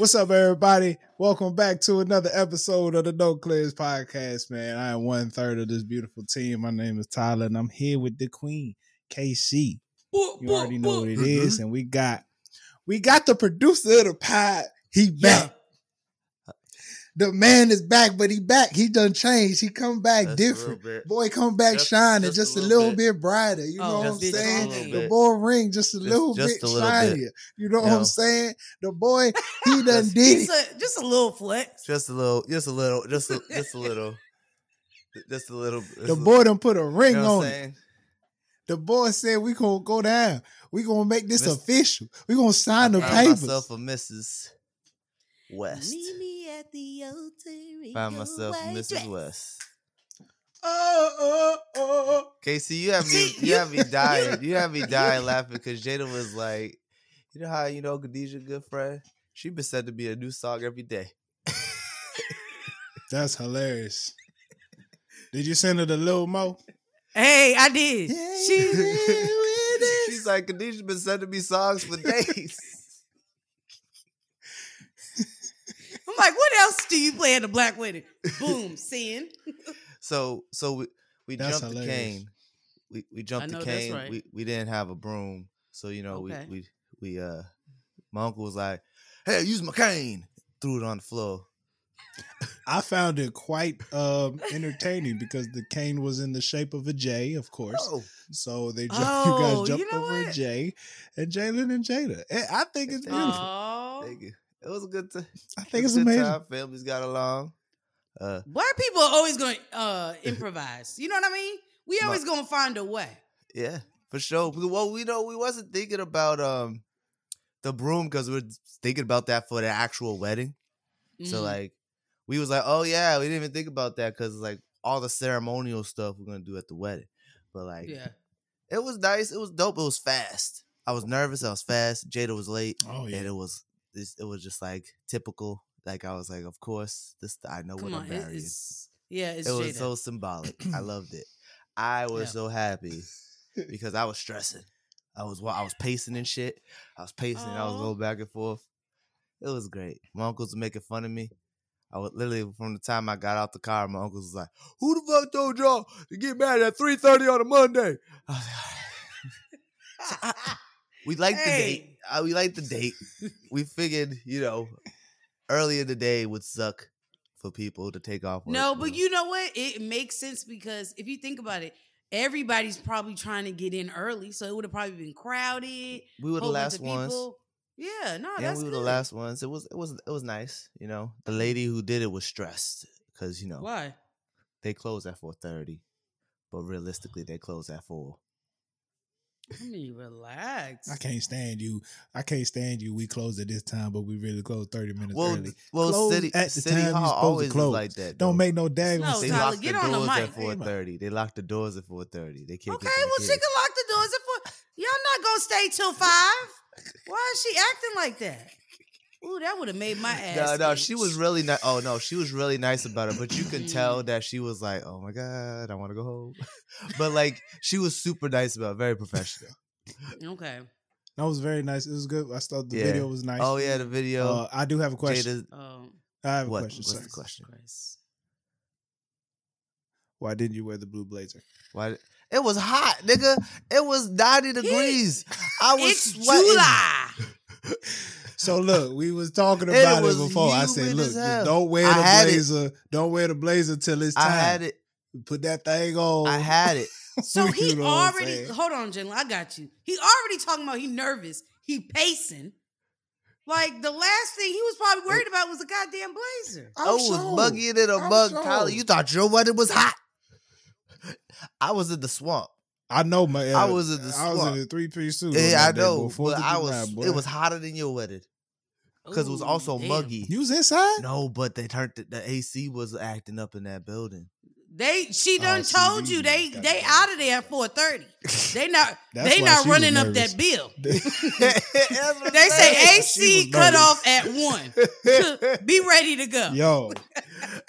What's up, everybody? Welcome back to another episode of the No Clearance Podcast, man. I am one third of this beautiful team. My name is Tyler, and I'm here with the Queen, KC. You already know what it is, mm-hmm. and we got we got the producer of the pod. He back. The man is back, but he back. He done changed. He come back Just different. Boy, come back Just- shining just just, a a little little bit. bit, brighter. You Oh, know what I'm saying? The boy ring just a Just- little just bit a little bit. shinier. You know what You I'm saying? The boy, he done Just- did Just it. a, just a little flex. Just a little, just a little, just a, just a little, just a little. just The a- boy done put a you ring know what on I'm it. The boy said we gonna go down. We gonna make this Miss- official. We gonna sign the Found papers. myself a Mrs. West. Meet me at the Alter Found Ego myself Mrs. Waitress. West. Oh, oh, oh. Casey, you have me, you, you- have me dying. You have me dying laughing because Jada was like, you know how you know Khadijah, good friend. She been said to be a new song every day. That's hilarious. Did you send her the little mo? Hey, I did. Yeah, she, yeah, She's like, Khadijah been sending me songs for days. I'm like, what else do you play at the Black Wedding? Boom, sin. So so we we That's jumped the cane. We we jumped know the that's cane. right. We we didn't have a broom, so you know Okay. we we we uh my uncle was like, "Hey, use my cane." Threw it on the floor. I found it quite um, entertaining because the cane was in the shape of a J, of course. Oh, So they jumped, Oh, you you guys jumped know over a what? J, and Jalen and Jada. I think it's beautiful. Oh, thank you. It was a good time. I think it's amazing. Families got along. Uh, black people are always going to uh, improvise. You know what I mean? We always going to find a way. yeah, for sure. Well, we know we wasn't thinking about um the broom because we are thinking about that for the actual wedding. So Mhm. like we was like, oh yeah, we didn't even think about that because like all the ceremonial stuff we're gonna do at the wedding. But like yeah. it was nice, it was dope, it was fast. I was nervous, I was fast. Jada was late. Oh yeah. And it was this it was just like typical. Like I was like, of course, this I know Come what on. I'm marrying. it's, yeah, it's it was Jada. so symbolic. I loved it. I was Yeah. so happy because I was stressing. I was wa- I was pacing and shit. I was pacing. I was going back and forth. It was great. My uncles were making fun of me. I was literally from the time I got out the car, my uncles was like, "Who the fuck told y'all to get married at three thirty on a Monday?" I was like, We liked the date. Uh, we liked the date. We figured, you know, early in the day would suck for people to take off. work, No, but know. you know what? It makes sense because if you think about it, everybody's probably trying to get in early, so it would have probably been crowded. we were the last ones. Yeah, no, and we were good. the last ones. It was it was it was nice, you know. The lady who did it was stressed because you know Why? they close at four thirty, but realistically they close at four. I mean, relax. I can't stand you. I can't stand you. We close at this time, but we really close 30 minutes Well, early. well, Close city at the city time you're hall supposed to always is close. like that. Don't make no damn No, They sense. Tyler, lock get the on the doors mic. at four thirty. They lock the doors at four thirty. They can't. okay, get to the well, she can lock the doors at four. Y'all not gonna stay till five. Why is she acting like that? Ooh, that would have made my ass. No, no, she was really nice. Oh no, she was really nice about it. But you can Mm. tell that she was like, "Oh my god, I want to go home." but like, she was super nice about, it, very professional. okay. That was very nice. It was good. I thought the Yeah. video was nice. Oh yeah, the video. Uh, I do have a question. Jada, Um, I have a what? question. What's sir. the question? Why didn't you wear the blue blazer? Why? It was hot, nigga. It was ninety degrees. I was It's sweating. July. So look, we was talking about it, was before. I said, look, as just hell. don't wear the had it. blazer. Don't wear the blazer till it's time. I had it. Put that thing on. I had it. So You he know already hold on, Jen. I got you. He already talking about he nervous. He pacing. Like the last thing he was probably worried about was a goddamn blazer. I'm I was sure. bugging in a I'm mug, sure. Tyler. You thought your wedding was hot. I was in the swamp. I know my. I uh, was in the swamp. I was in the three piece suit. Yeah, I know, boy. But I was. boy. It was hotter than your wedding because it was also damn. muggy. You was inside. No, but they turned the, the AC was acting up in that building. They she Oh, done see, told you you they they that. out of there at four thirty. They not they not running up that bill. They say AC cut nervous. off at one. Be ready to go. Yo, It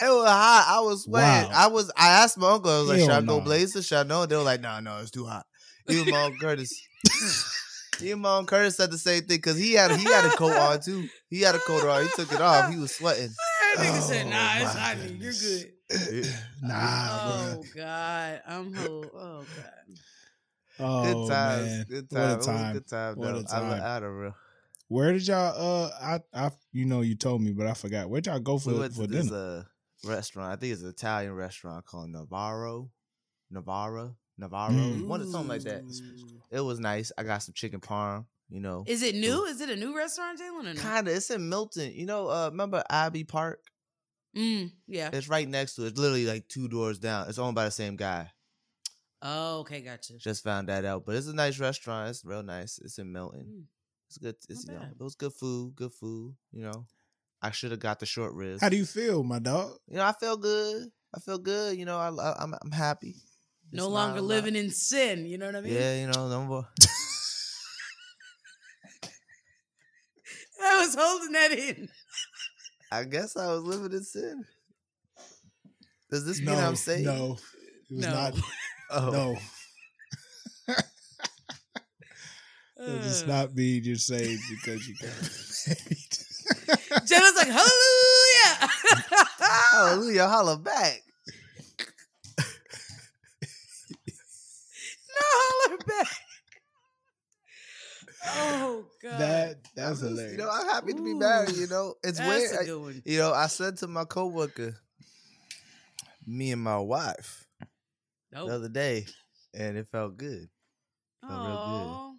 was hot. I was sweating. Wow. I was. I asked my uncle. I was like, Hell "Should I go no. blazer? Should I know?" They were like, "No, no, it's too hot." Even my uncle Curtis. Me and Mom Curtis said the same thing because he had he had a coat on too. He had a coat on. He took it off. He was sweating. That nigga said, Oh, "Nah, it's hot. You're good." nah, Oh bro. God, I'm whole. oh God. Oh, good times. man. Good What time. a It was a time. good time. What a though. I, lo- time. I had a real. Where did y'all? Uh, I, I, you know, you told me, but I forgot. Where'd y'all go for We went for to this dinner? uh, restaurant. I think it's an Italian restaurant called Navarro, Navarra, Navarro, Mm. one something like that. It was nice. I got some chicken parm. You know, Is it new? Is it a new restaurant, Jalen? Or no? kind of. It's in Milton. You know, uh, remember Abbey Park? Mm, yeah. It's right next to it. It's literally like two doors down. It's owned by the same guy. Oh, okay, gotcha. Just found that out. But it's a nice restaurant. It's real nice. It's in Milton. Mm. It's good. It's Not you know, it was good food. Good food. You know, I should have got the short ribs. How do you feel, my dog? You know, I feel good. I feel good. You know, I, I I'm I'm happy. No longer not a lot. living in sin. You know what I mean? Yeah, you know, no more. I was holding that in. I guess I was living in sin. Does this no, mean I'm saved? no, it was No. not. Oh. No, it does not mean you're saved because you got married. Jenna's like, hallelujah. Hallelujah, holla back. no, holler back. Oh, God. That that's I'm just- hilarious. You know, I'm happy to be married. You know, it's That's weird. a I- good one. you know, I said to my coworker, me and my wife, Nope. the other day, and it felt good. felt real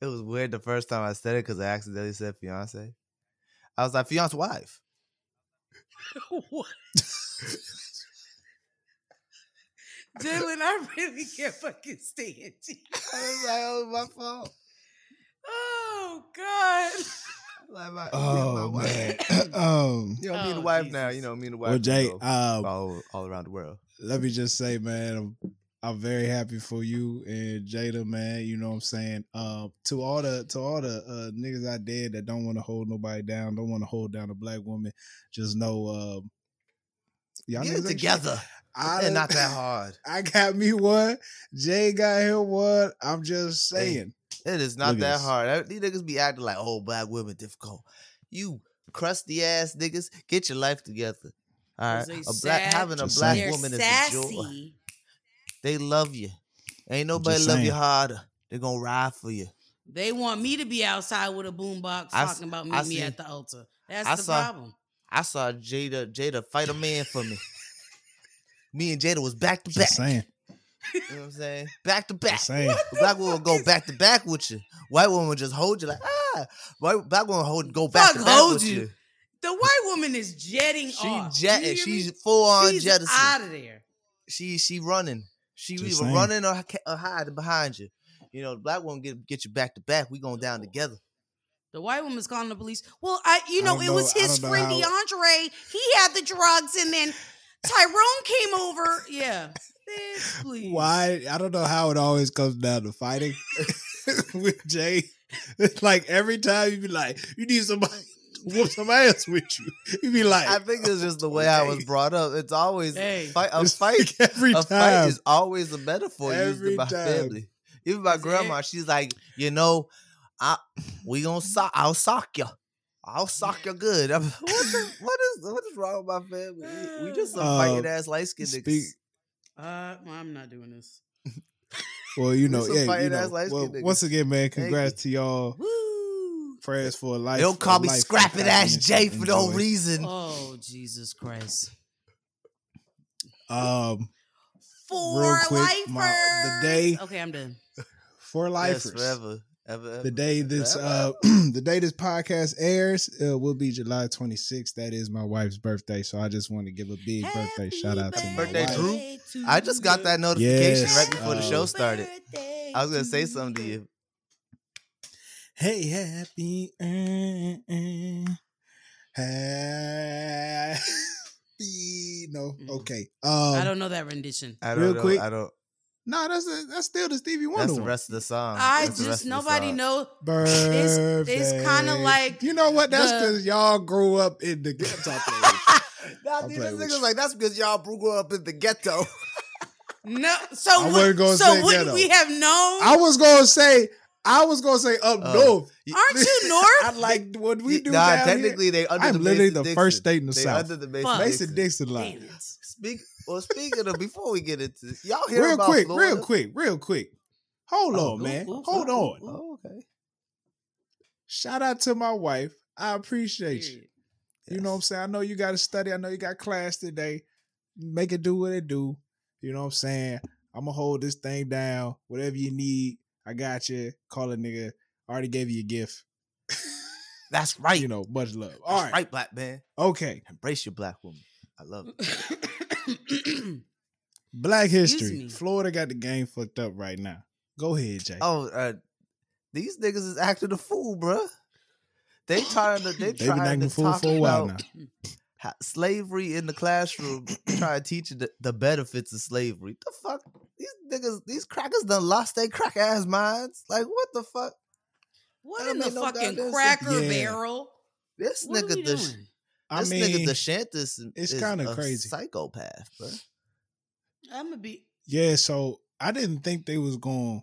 good. It was weird the first time I said it because I accidentally said fiance. I was like, fiance wife. what? Dylan, I really can't fucking stand you. I was like, oh, my fault. Oh God. Like my, oh my man. wife. um. You know, me and the Oh, wife now. You know, me and the wife. Well, Jay. go Um. all, all around the world. let me just say, man, I'm, I'm very happy for you and Jada, man. You know what I'm saying? Uh, to all the to all the uh, niggas out there that don't want to hold nobody down, don't want to hold down a black woman, just know, um, y'all Get niggas it together. I And not that hard. I got me one. Jay got him one. I'm just Hey, saying. It is not Look at that hard. These niggas be acting like, oh, black women difficult. You crusty ass niggas, get your life together. All right, They a black having a black saying. They're woman is a joy. They love you. Ain't nobody love you harder. They're gonna ride for you. They want me to be outside with a boombox I s- talking about I meet me see- at the altar. That's I the saw- problem. I saw Jada Jada fight a man for me. me and Jada was back to back. Just saying. You know what I'm saying? Back to back. The black woman go back to back with you. White woman would just hold you like ah. White black woman hold go back Fuck to back hold with you. you. The white woman is jetting She off. jetting. You hear me? She's full on She's jettison. out of there. She she running. She Just either running or, or hiding behind you. You know, the black woman get get you back to back. We going down together. The white woman's calling the police. Well, I you know don't it know- was his don't friend how- DeAndre. He had the drugs, and then Tyrone came over. Yeah, bitch, please. Why? I don't know how it always comes down to fighting with Jay. It's like every time you be like, you need somebody to whoop some ass with you. You be like, I think it's just the way I was brought up. It's always Hey. fight. A It's fight. like every a time. fight is always a metaphor used Every in my time. family. Even my grandma, she's like, you know, I we gonna sock. I'll sock you. I'll sock you good. I'm, what, the, what is what is wrong with my family? We, we just some Uh, fighting ass light skinned speak- niggas. Uh, well, I'm not doing this. well, you know, yeah, you know. Well, once again, man, Thank congrats to y'all. Woo! Prayers for a life. Don't call me life scrapping ass happiness Jay and for no reason. Oh Jesus Christ! Um, Four Real quick, lifers. my- the day- Okay, I'm done. for Yes, lifers. forever, ever, ever. The day this uh the day this podcast airs uh, will be July 26th. That is my wife's birthday, so I just want to give a big birthday shout out to my birthday, wife. Drew. I just got that notification Yes, right before the uh, show started. I was gonna say something to you. Hey, happy, uh, uh, happy. No, okay. I Um, don't know that rendition. I don't Real know. quick, I don't. No, that's a, that's still the Stevie Wonder That's the rest of the song. I That's just nobody song. know. Birthday. it's kinda like you know what? That's the- because y'all grew up in the ghetto. Nah, I'm dude, playing this with nigga's like that's because y'all grew up in the ghetto. No, so I what- wasn't gonna so say wouldn't we have known? I was gonna say I was gonna say up Oh. north. Aren't you north? I like what we do nah, down technically they under I'm the literally Mason the first Dixon. state in the they South. under the Mason Dixon. Mason Dixon line. Speak. Well, speaking of, before we get into this, y'all hear me. Real about quick, Florida? real quick, real quick. Hold Oh, on, ooh, man. ooh, Hold ooh, on. Oh, okay. Shout out to my wife. I appreciate you. Period. You know what I'm saying? I know you got to study. I know you got class today. Make it do what it do. You know what I'm saying? I'm gonna hold this thing down. Whatever you need, I got you. Call a nigga. I already gave you a gift. That's right. you know, much love. That's All right. right, black man. Okay. Embrace your black woman. I love it. Black history. Florida got the game fucked up right now. Go ahead, Jay. Oh, uh, these niggas is acting a fool, bruh. They trying to they They've been trying acting to a talk for a while about now. slavery in the classroom, trying to teach you the, the benefits of slavery. The fuck, these niggas, these crackers done lost their crack ass minds. Like what the fuck? what That in the don't no fucking cracker Yeah. barrel? This What are nigga we the doing? I this mean, nigga DeShantis it's is kinda a crazy. psychopath, bro. I'm gonna be. yeah. So I didn't think they was gonna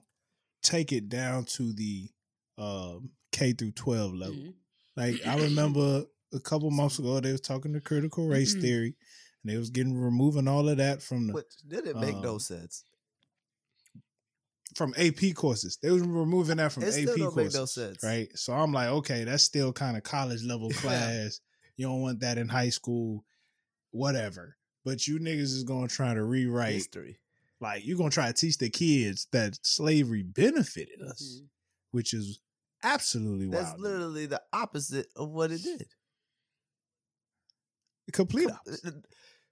take it down to the um, K through 12 level. Mhm. Like I remember a couple months ago, they was talking to critical race Mhm. theory, and they was getting removing all of that from the Which didn't make no Um, sense. from AP courses. They was removing that from It still AP don't make courses, no sense. right? So I'm like, okay, that's still kind of college level class. You don't want that in high school, whatever. But you niggas is gonna try to rewrite, History. like you're gonna try to teach the kids that slavery benefited us, Mhm. which is absolutely That's wild. literally the opposite of what it did. Complete Com- opposite.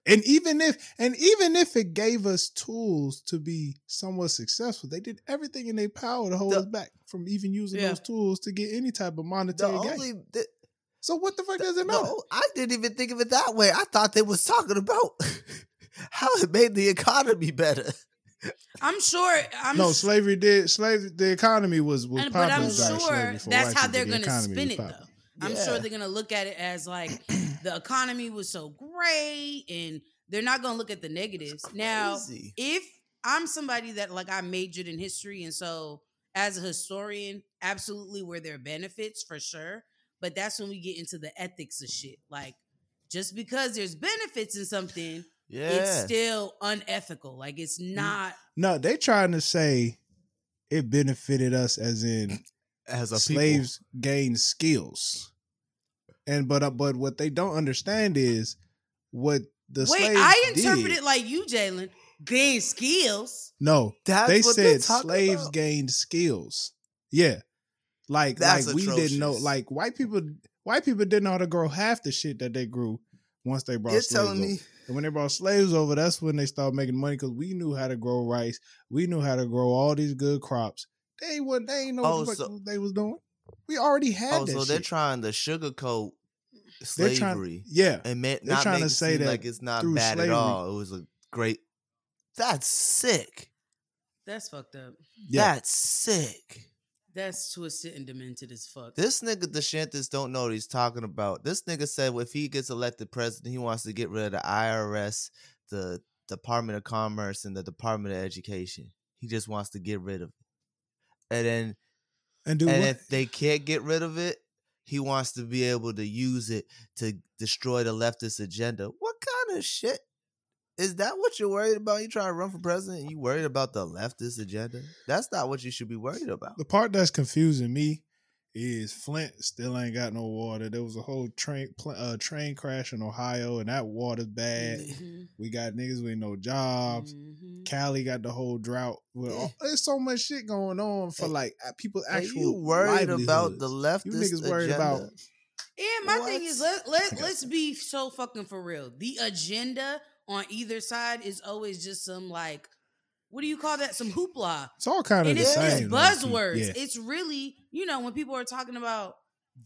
And even if and even if it gave us tools to be somewhat successful, they did everything in their power to hold The- us back from even using Yeah. those tools to get any type of The monetary gain. only the, So what the fuck does it matter? no, I didn't even think of it that way. I thought they was talking about how it made the economy better. I'm sure. I'm no, slavery did slave the economy was was and- but I'm sure that's how they're The gonna spin was it though. popular. I'm Yeah. sure they're gonna look at it as like the economy was so great, and they're not gonna look at the negatives. Now, if I'm somebody that like I majored in history, and so as a historian, absolutely were there benefits for sure. But that's when we get into the ethics of shit. Like, just because there's benefits in something, yeah, it's still unethical. Like, it's not. No, they trying to say it benefited us as in as a slaves gained skills. And but uh, but what they don't understand is what the Wait, slaves I interpret did. it like you, Jalen. Gain skills. No, That's they what said slaves about. gained skills. Yeah, like That's like we didn't know. Like white people, white people didn't know how to grow half the shit that they grew once they brought You're slaves telling over. me And when they brought slaves over, that's when they started making money because we knew how to grow rice. We knew how to grow all these good crops. They would they ain't know Oh, what so- they was doing. We already had Oh, that so shit. they're trying to sugarcoat slavery trying, yeah. and ma- they're not trying make to say seem that like it's not through bad slavery- at all. It was a great. That's sick. That's fucked up. Yeah. That's sick. That's twisted and demented as fuck. This nigga DeShantis don't know what he's talking about. This nigga said if he gets elected president, he wants to get rid of the IRS, the Department of Commerce, and the Department of Education. He just wants to get rid of it. And then and do and what? if they can't get rid of it, he wants to be able to use it to destroy the leftist agenda. What kind of shit? Is that what you're worried about? You trying to run for president? You worried about the leftist agenda? That's not what you should be worried about. The part that's confusing me is Flint still ain't got no water. There was a whole train pl- uh, train crash in Ohio, and that water's bad. Mhm, We got niggas with no jobs. mhm. Cali got the whole drought. With all, there's so much shit going on for Hey, like people. people's Are actual. you worried about the livelihoods. leftist You niggas worried agenda? about- And my thing is let, let, let's be so fucking for real. The agenda on either side is always just some like, what do you call that? Some hoopla. It's all kind of And the it's same. just buzzwords. Yeah. It's really, you know, when people are talking about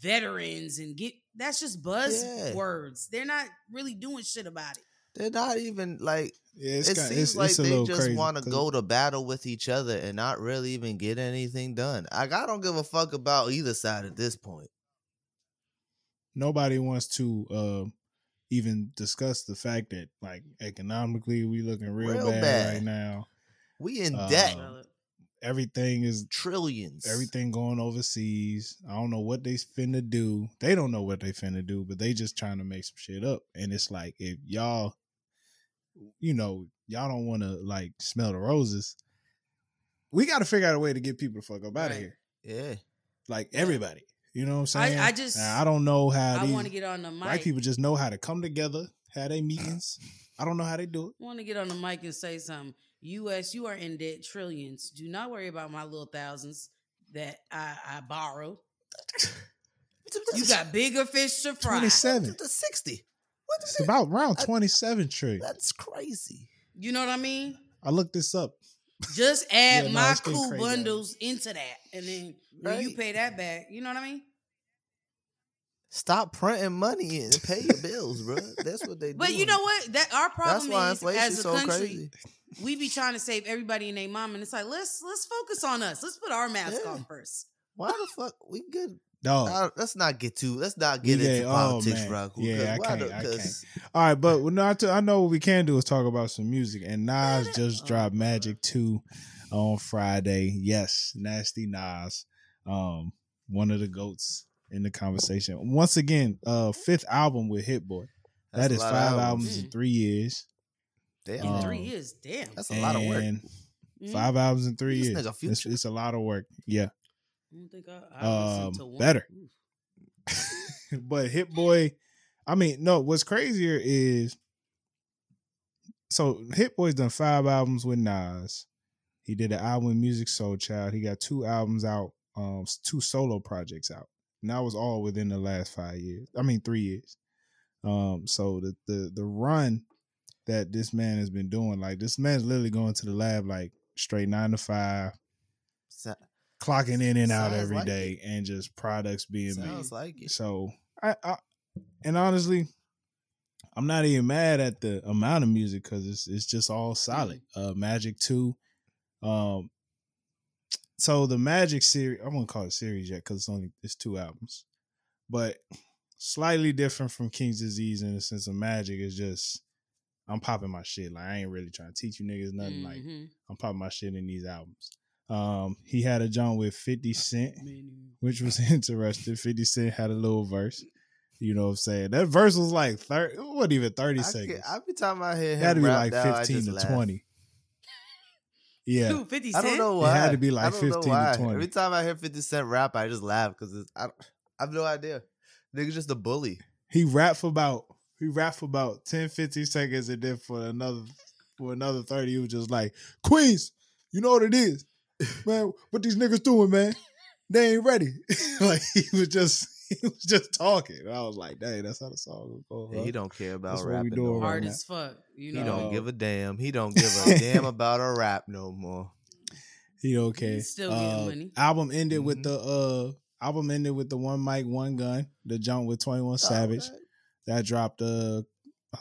veterans and get, that's just buzzwords. They're not really doing shit about it. They're not even like Yeah, it's it kinda, seems it's, like it's they just want to go to battle with each other and not really even get anything done. Like I don't give a fuck about either side at this point. Nobody wants to uh, even discuss the fact that, like, economically, we looking real, Real bad, bad. right now. We in Uh, debt. Everything is Trillions. everything going overseas. I don't know what they finna do. They don't know what they finna do, but they just trying to make some shit up. And it's like if y'all, you know, y'all don't want to like smell the roses. We got to figure out a way to get people to fuck up out of here, Yeah. like everybody. You know what I'm saying? I just- Now, I don't know how I want to get on the mic. white people just know how to come together, have their meetings. I don't know how they do it. want to get on the mic and say something. U.S., you are in debt trillions. Do not worry about my little thousands that I, I borrowed. You got bigger fish to fry. Twenty seven. to 60. What is It's it? about around I- twenty seven trillion. That's crazy. You know what I mean? I looked this up. Just add Yeah, no, my it's cool crazy. bundles into that, and then when you pay that back, you know what I mean? Stop printing money and pay your bills, bro. That's what they do. But you know what? That our That's problem why is as a so country, crazy. we be trying to save everybody and their mom, and it's like let's let's focus on us. Let's put our mask Yeah. on first. Why the fuck we good? Dog. Uh, let's not get too. Let's not get get- into oh, politics, man. bro. Yeah, I can't, the- I 'cause All right, but what not to, I know what we can do is talk about some music. And Nas just Oh, dropped God. Magic 2 on Friday. Yes, Nasty Nas. Um, one of the GOATs in the conversation. Once again, uh fifth album with Hit Boy. that's That a is lot of five albums albums. Mm. in three years. Damn, In Um, three years, damn. that's a lot of work. And Mhm. Five albums in three years. nigga It's, Future. it's a lot of work. Yeah. I don't think I, I Um, to one. better. But Hit Boy, I mean, no, what's crazier is so Hit Boy's done five albums with Nas. He did an album with Musiq Soulchild. He got two albums out, um, two solo projects out. And that was all within the last five years. I mean, three years. Um, so the the the run that this man has been doing, like this man's literally going to the lab like straight nine to five, Sa- clocking in and out Sounds every like day, and just products being made. Like it. So I, I and honestly, I'm not even mad at the amount of music because it's it's just all solid. Uh, Magic Two, um, so the Magic series, I'm gonna call it a series yet because it's only it's two albums, but slightly different from King's Disease in the sense of Magic is just I'm popping my shit. Like I ain't really trying to teach you niggas nothing. Like Mhm. I'm popping my shit in these albums. Um, he had a joint with 50 Cent which was interesting. 50 Cent had a little verse. You know what I'm saying? That verse was like 30, it wasn't even 30 I seconds. time I hear It him had to be like 15 to laugh. 20. Yeah. Dude, 50 I don't know why. It why. had to be like I don't know 15 to 20. Every time I hear 50 Cent rap, I just laugh because I, I have no idea. Nigga's just a bully. He rapped for about he rapped for about 10, 15 seconds and then for another for another 30, he was just like, Queens, you know what it is. Man, what these niggas doing, man? They ain't ready. like he was just he was just talking. And I was like, dang, that's how the song was going. Huh? he don't care about That's what we rapping doing no right more. Hard now. as fuck. You know? He don't give a damn. He don't give a damn about a rap no more. He okay. He's still getting Uh, money. Album ended with Mhm. the uh album ended with the one mic, one gun, the jump with 21 Savage. Alright. That dropped uh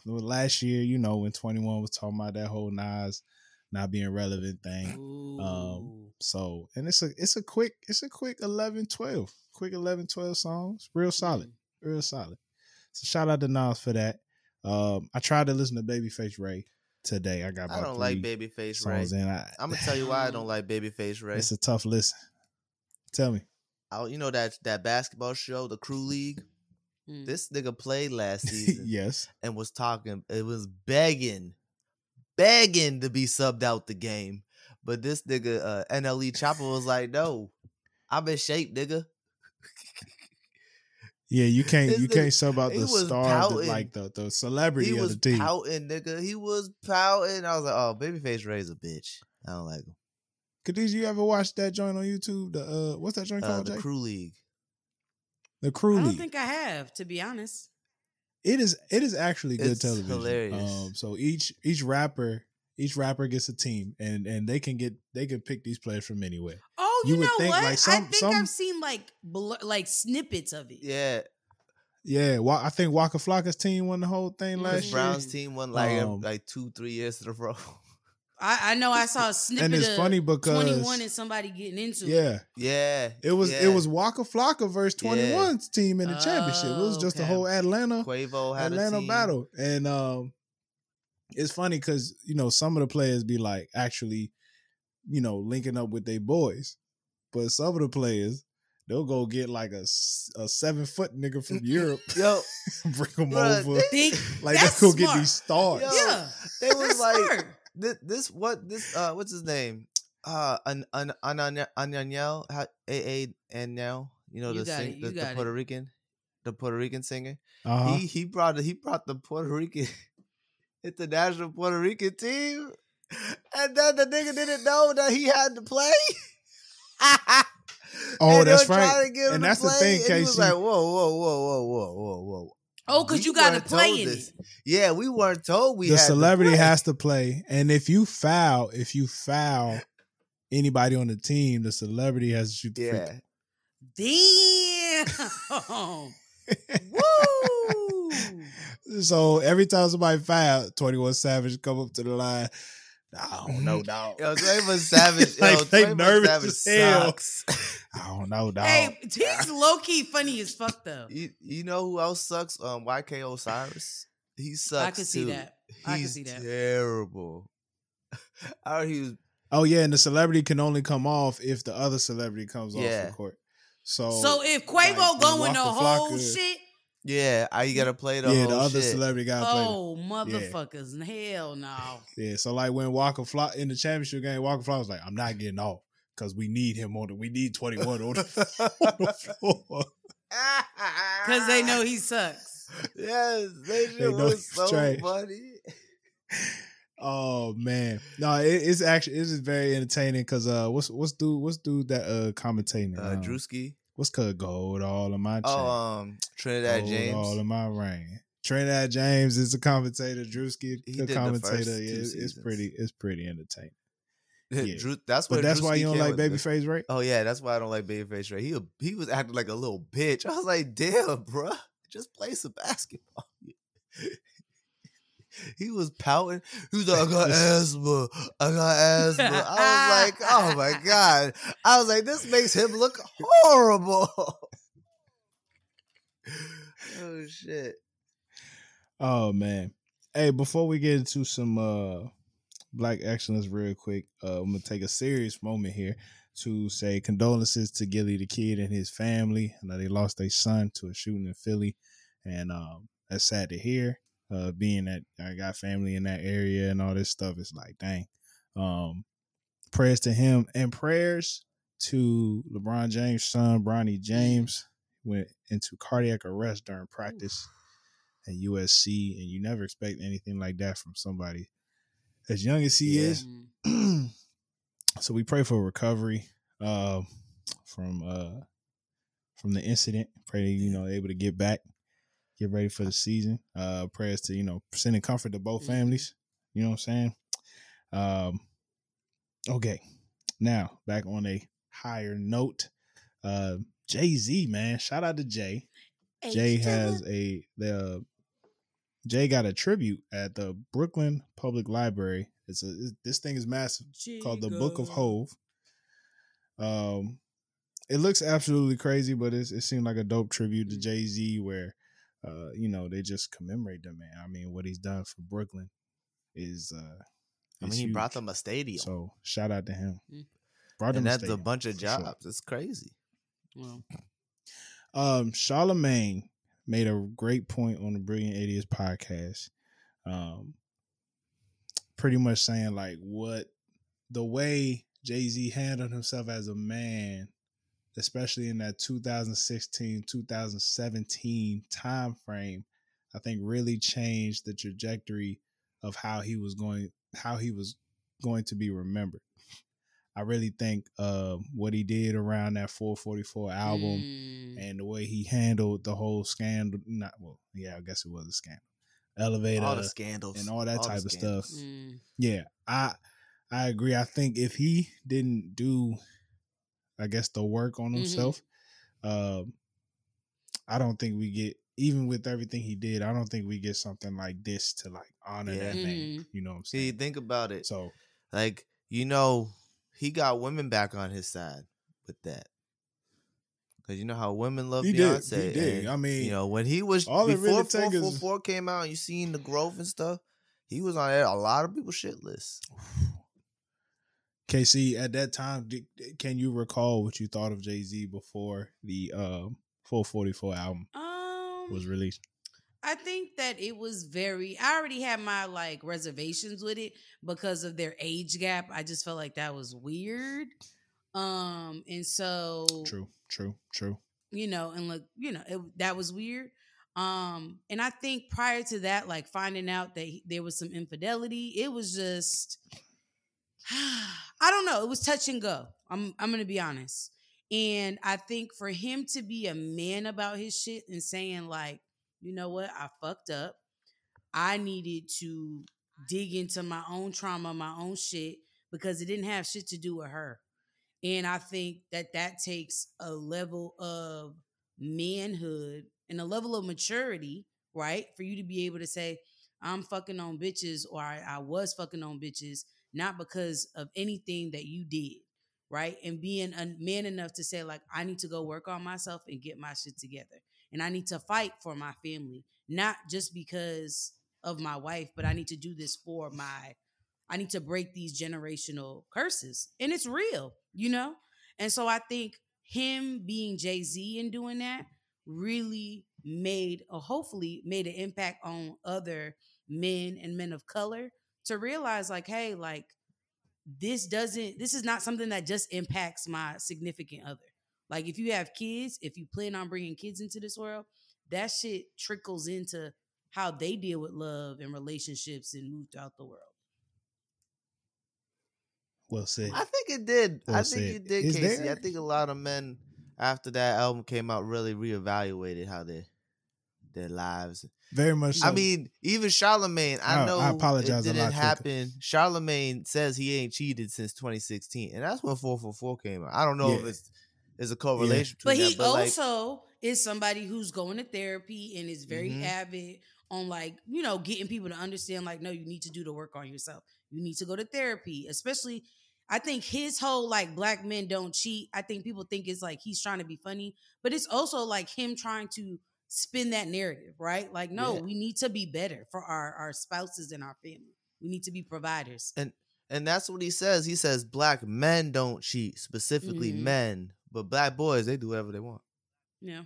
last year, you know, when 21 was talking about that whole Nas not being relevant thing. Ooh. um, So and it's a it's a quick, it's a quick 11, 12. Quick 11, 12 songs. Real solid. Real solid. So shout out to Nas for that. Um I tried to listen to Babyface Ray today. I got I don't like three Babyface Ray. songs in. I, I'm gonna tell you why I don't like Babyface Ray. it's a tough listen. Tell me. I, you know that that basketball show, the Crew League. Mm. This nigga played last season yes. and was talking. It was begging, begging to be subbed out the game. But this nigga, uh, NLE Choppa, was like, "No, I'm in shape, nigga." Yeah, you can't This you nigga- can't sub out the star, of the, like the the celebrity He of was the team. pouting, nigga. He was pouting. I was like, "Oh, Babyface Ray's a bitch. I don't like him." Khadijah, you ever watch that joint on YouTube? The uh, what's that joint Uh, called? the Jay? Crew League. the Crew League. I don't think I have, to be honest. it is it is actually good It's television. hilarious. Um, so each each rapper each rapper gets a team, and and they can get they can pick these players from anywhere. Oh, You you, would know think, what? like, I think some- I've seen like blur, like snippets of it. Yeah, Yeah, Wa- I think Waka Flocka's team won the whole thing Mhm. last Chris year. Brown's team won like Um, like two, three years in a row. I, I know I saw a snippet And it's of funny because 21 and somebody getting into it. yeah, yeah, it was yeah. it was Waka Flocka versus Yeah. 21's team in the championship. It was Oh, just a okay. whole Atlanta Quavo had Atlanta a team. battle. And um it's funny because you know some of the players be like actually you know, linking up with their boys. But some of the players, they'll go get like a, a seven foot nigga from Europe, Yo, bring them Bruh, over. they- Like they'll go get these stars. Yo, Yeah, they was like this, this what this uh what's his name? Uh an an an Ananiel a a and now you know You the got sing, it, you the, the got it. Puerto Rican the Puerto Rican singer. Uh-huh. He he brought he brought the Puerto Rican international Puerto Rican team, and then the nigga didn't know that he had to play. Oh, And that's right. to get And to that's the thing, and he was like, "Whoa, whoa, whoa, whoa, whoa, whoa, whoa, Oh, because We you got to play in this. it. Yeah, we weren't told we the had to celebrity play. has to play, and if you foul, if you foul anybody on the team, the celebrity has to shoot the free Yeah, Damn. Woo. So every time somebody foul, 21 Savage come up to the line. I don't know, dog. yo, Twenty Savage, Like, yo, they 21 nervous Savage as hell. sucks. I don't know, dog. Hey, he's low key funny as fuck though. you, you know who else sucks? Um, YK Osiris. He sucks I can see too. that. I can see that. terrible. I heard he was Oh yeah, and the celebrity can only come off if the other celebrity comes off the court. So, So if Quavo when going the whole Flocka- shit, yeah. I you gotta play the yeah, whole the other shit. celebrity got to play. oh motherfuckers, hell no. Yeah, so like when Waka Flocka in the championship game, Waka Flocka was like, "I'm not getting off because we need him on the. We need 21 on the, on the floor." Because they know he sucks. yes, they shit They know was he's so trash. funny. Oh man, no, it, it's actually it's very entertaining because uh, what's what's dude what's dude that uh commentating? Uh, um, Drewski. What's called gold all in my chain, Oh, um, Trinidad gold James. all in my rain. Trinidad James is a commentator. Drewski, He the the commentator. yeah, it's, it's pretty it's pretty entertaining. yeah. Drew, that's But that's why you don't like the- Babyface Ray. Oh yeah, that's why I don't like Babyface Ray. He a, he was acting like a little bitch. I was like, damn, bruh, just play some basketball. he was pouting. He was like, I got asthma. I got asthma. I was like, oh my god. I was like, this makes him look horrible. oh shit. Oh man. Hey, before we get into some uh black excellence real quick, uh I'm gonna take a serious moment here to say condolences to Gillie the kid and his family. I know they lost their son to a shooting in Philly. And um that's sad to hear. Uh being that I got family in that area and all this stuff, it's like dang. Um prayers to him and prayers to LeBron James' son, Bronny James, went into cardiac arrest during practice at USC, and you never expect anything like that from somebody as young as he Yeah. is. Mm. so we pray for recovery uh, from uh, from the incident. Pray that you know able to get back, get ready for the season. Uh, prayers to you know sending comfort to both Mhm. families. You know what I'm saying? Um, okay, now back on a higher note. Uh, Jay Z, man, shout out to Jay. Jay has a the Jay got a tribute at the Brooklyn Public Library. It's a it's- this thing is massive called the Book of HOV. Um, it looks absolutely crazy, but it's, it seemed like a dope tribute to Mm. Jay Z, where uh, you know they just commemorate the man. I mean, what he's done for Brooklyn is uh, I mean, is he brought them a stadium. So shout out to him. Mm. Brought them and a that's a stadium, bunch of for sure. jobs. It's crazy. Well, Um, Charlemagne made a great point on the Brilliant Idiots podcast. Um, pretty much saying like what the way Jay Z handled himself as a man, especially in that 2016 2017 time frame, I think really changed the trajectory of how he was going, how he was going to be remembered. I really think uh, what he did around that 444 album mm, and the way he handled the whole scandal. Not well, yeah, I guess it was a scandal. Elevator all the scandals and all that the type of stuff. mm, Yeah, I I agree. I think if he didn't do, I guess the work on Mhm. himself, um, I don't think we get even with everything he did. I don't think we get something like this to like honor Yeah. that man. Mhm. You know what I'm See, think about it. So Like, you know, he got women back on his side with that. Cause you know how women love He did, Beyonce. he did. and, I mean, you know, when he was all it before really four take four is- came out, and you seen the growth and stuff. He was on a lot of people's shit list. KC, at that time, did, can you recall what you thought of Jay Z before the uh, 444 album Um, was released? I think that it was very. I already had my like reservations with it because of their age gap. I just felt like that was weird. Um, and so True, true, true. you know, and look, you know, it, that was weird. Um, and I think prior to that, like finding out that he, there was some infidelity, it was just, I don't know, it was touch and go. I'm I'm gonna be honest, and I think for him to be a man about his shit and saying like, you know what, I fucked up. I needed to dig into my own trauma, my own shit, because it didn't have shit to do with her. And I think that that takes a level of manhood and a level of maturity, right? For you to be able to say, I'm fucking on bitches or I, I was fucking on bitches, not because of anything that you did, right? And being a man enough to say, like, I need to go work on myself and get my shit together. And I need to fight for my family, not just because of my wife, but I need to do this for my I need to break these generational curses. And it's real, you know? And so I think him being Jay Z and doing that really made, or hopefully made an impact on other men and men of color to realize, like, hey, like, this doesn't, this is not something that just impacts my significant other. Like, if you have kids, if you plan on bringing kids into this world, that shit trickles into how they deal with love and relationships and move throughout the world. Well said. I think it did. I think said. it did, Is Casey. there- I think a lot of men after that album came out really reevaluated how their their lives. Very much. So. I mean, even Charlemagne. I I- know I apologize a it lot didn't quicker. happen. Charlemagne says he ain't cheated since 2016, and that's when 444 came out. I don't know if Yeah. it's there's a correlation But between he that, but like, also is somebody who's going to therapy and is very Mhm. avid on like, you know, getting people to understand like, no, you need to do the work on yourself. You need to go to therapy, especially I think his whole like black men don't cheat. I think people think it's like he's trying to be funny, but it's also like him trying to spin that narrative, right? Like, no, Yeah. we need to be better for our our spouses and our family. We need to be providers. and and that's what he says. He says black men don't cheat, specifically Mhm. men, but black boys they do whatever they want. Yeah.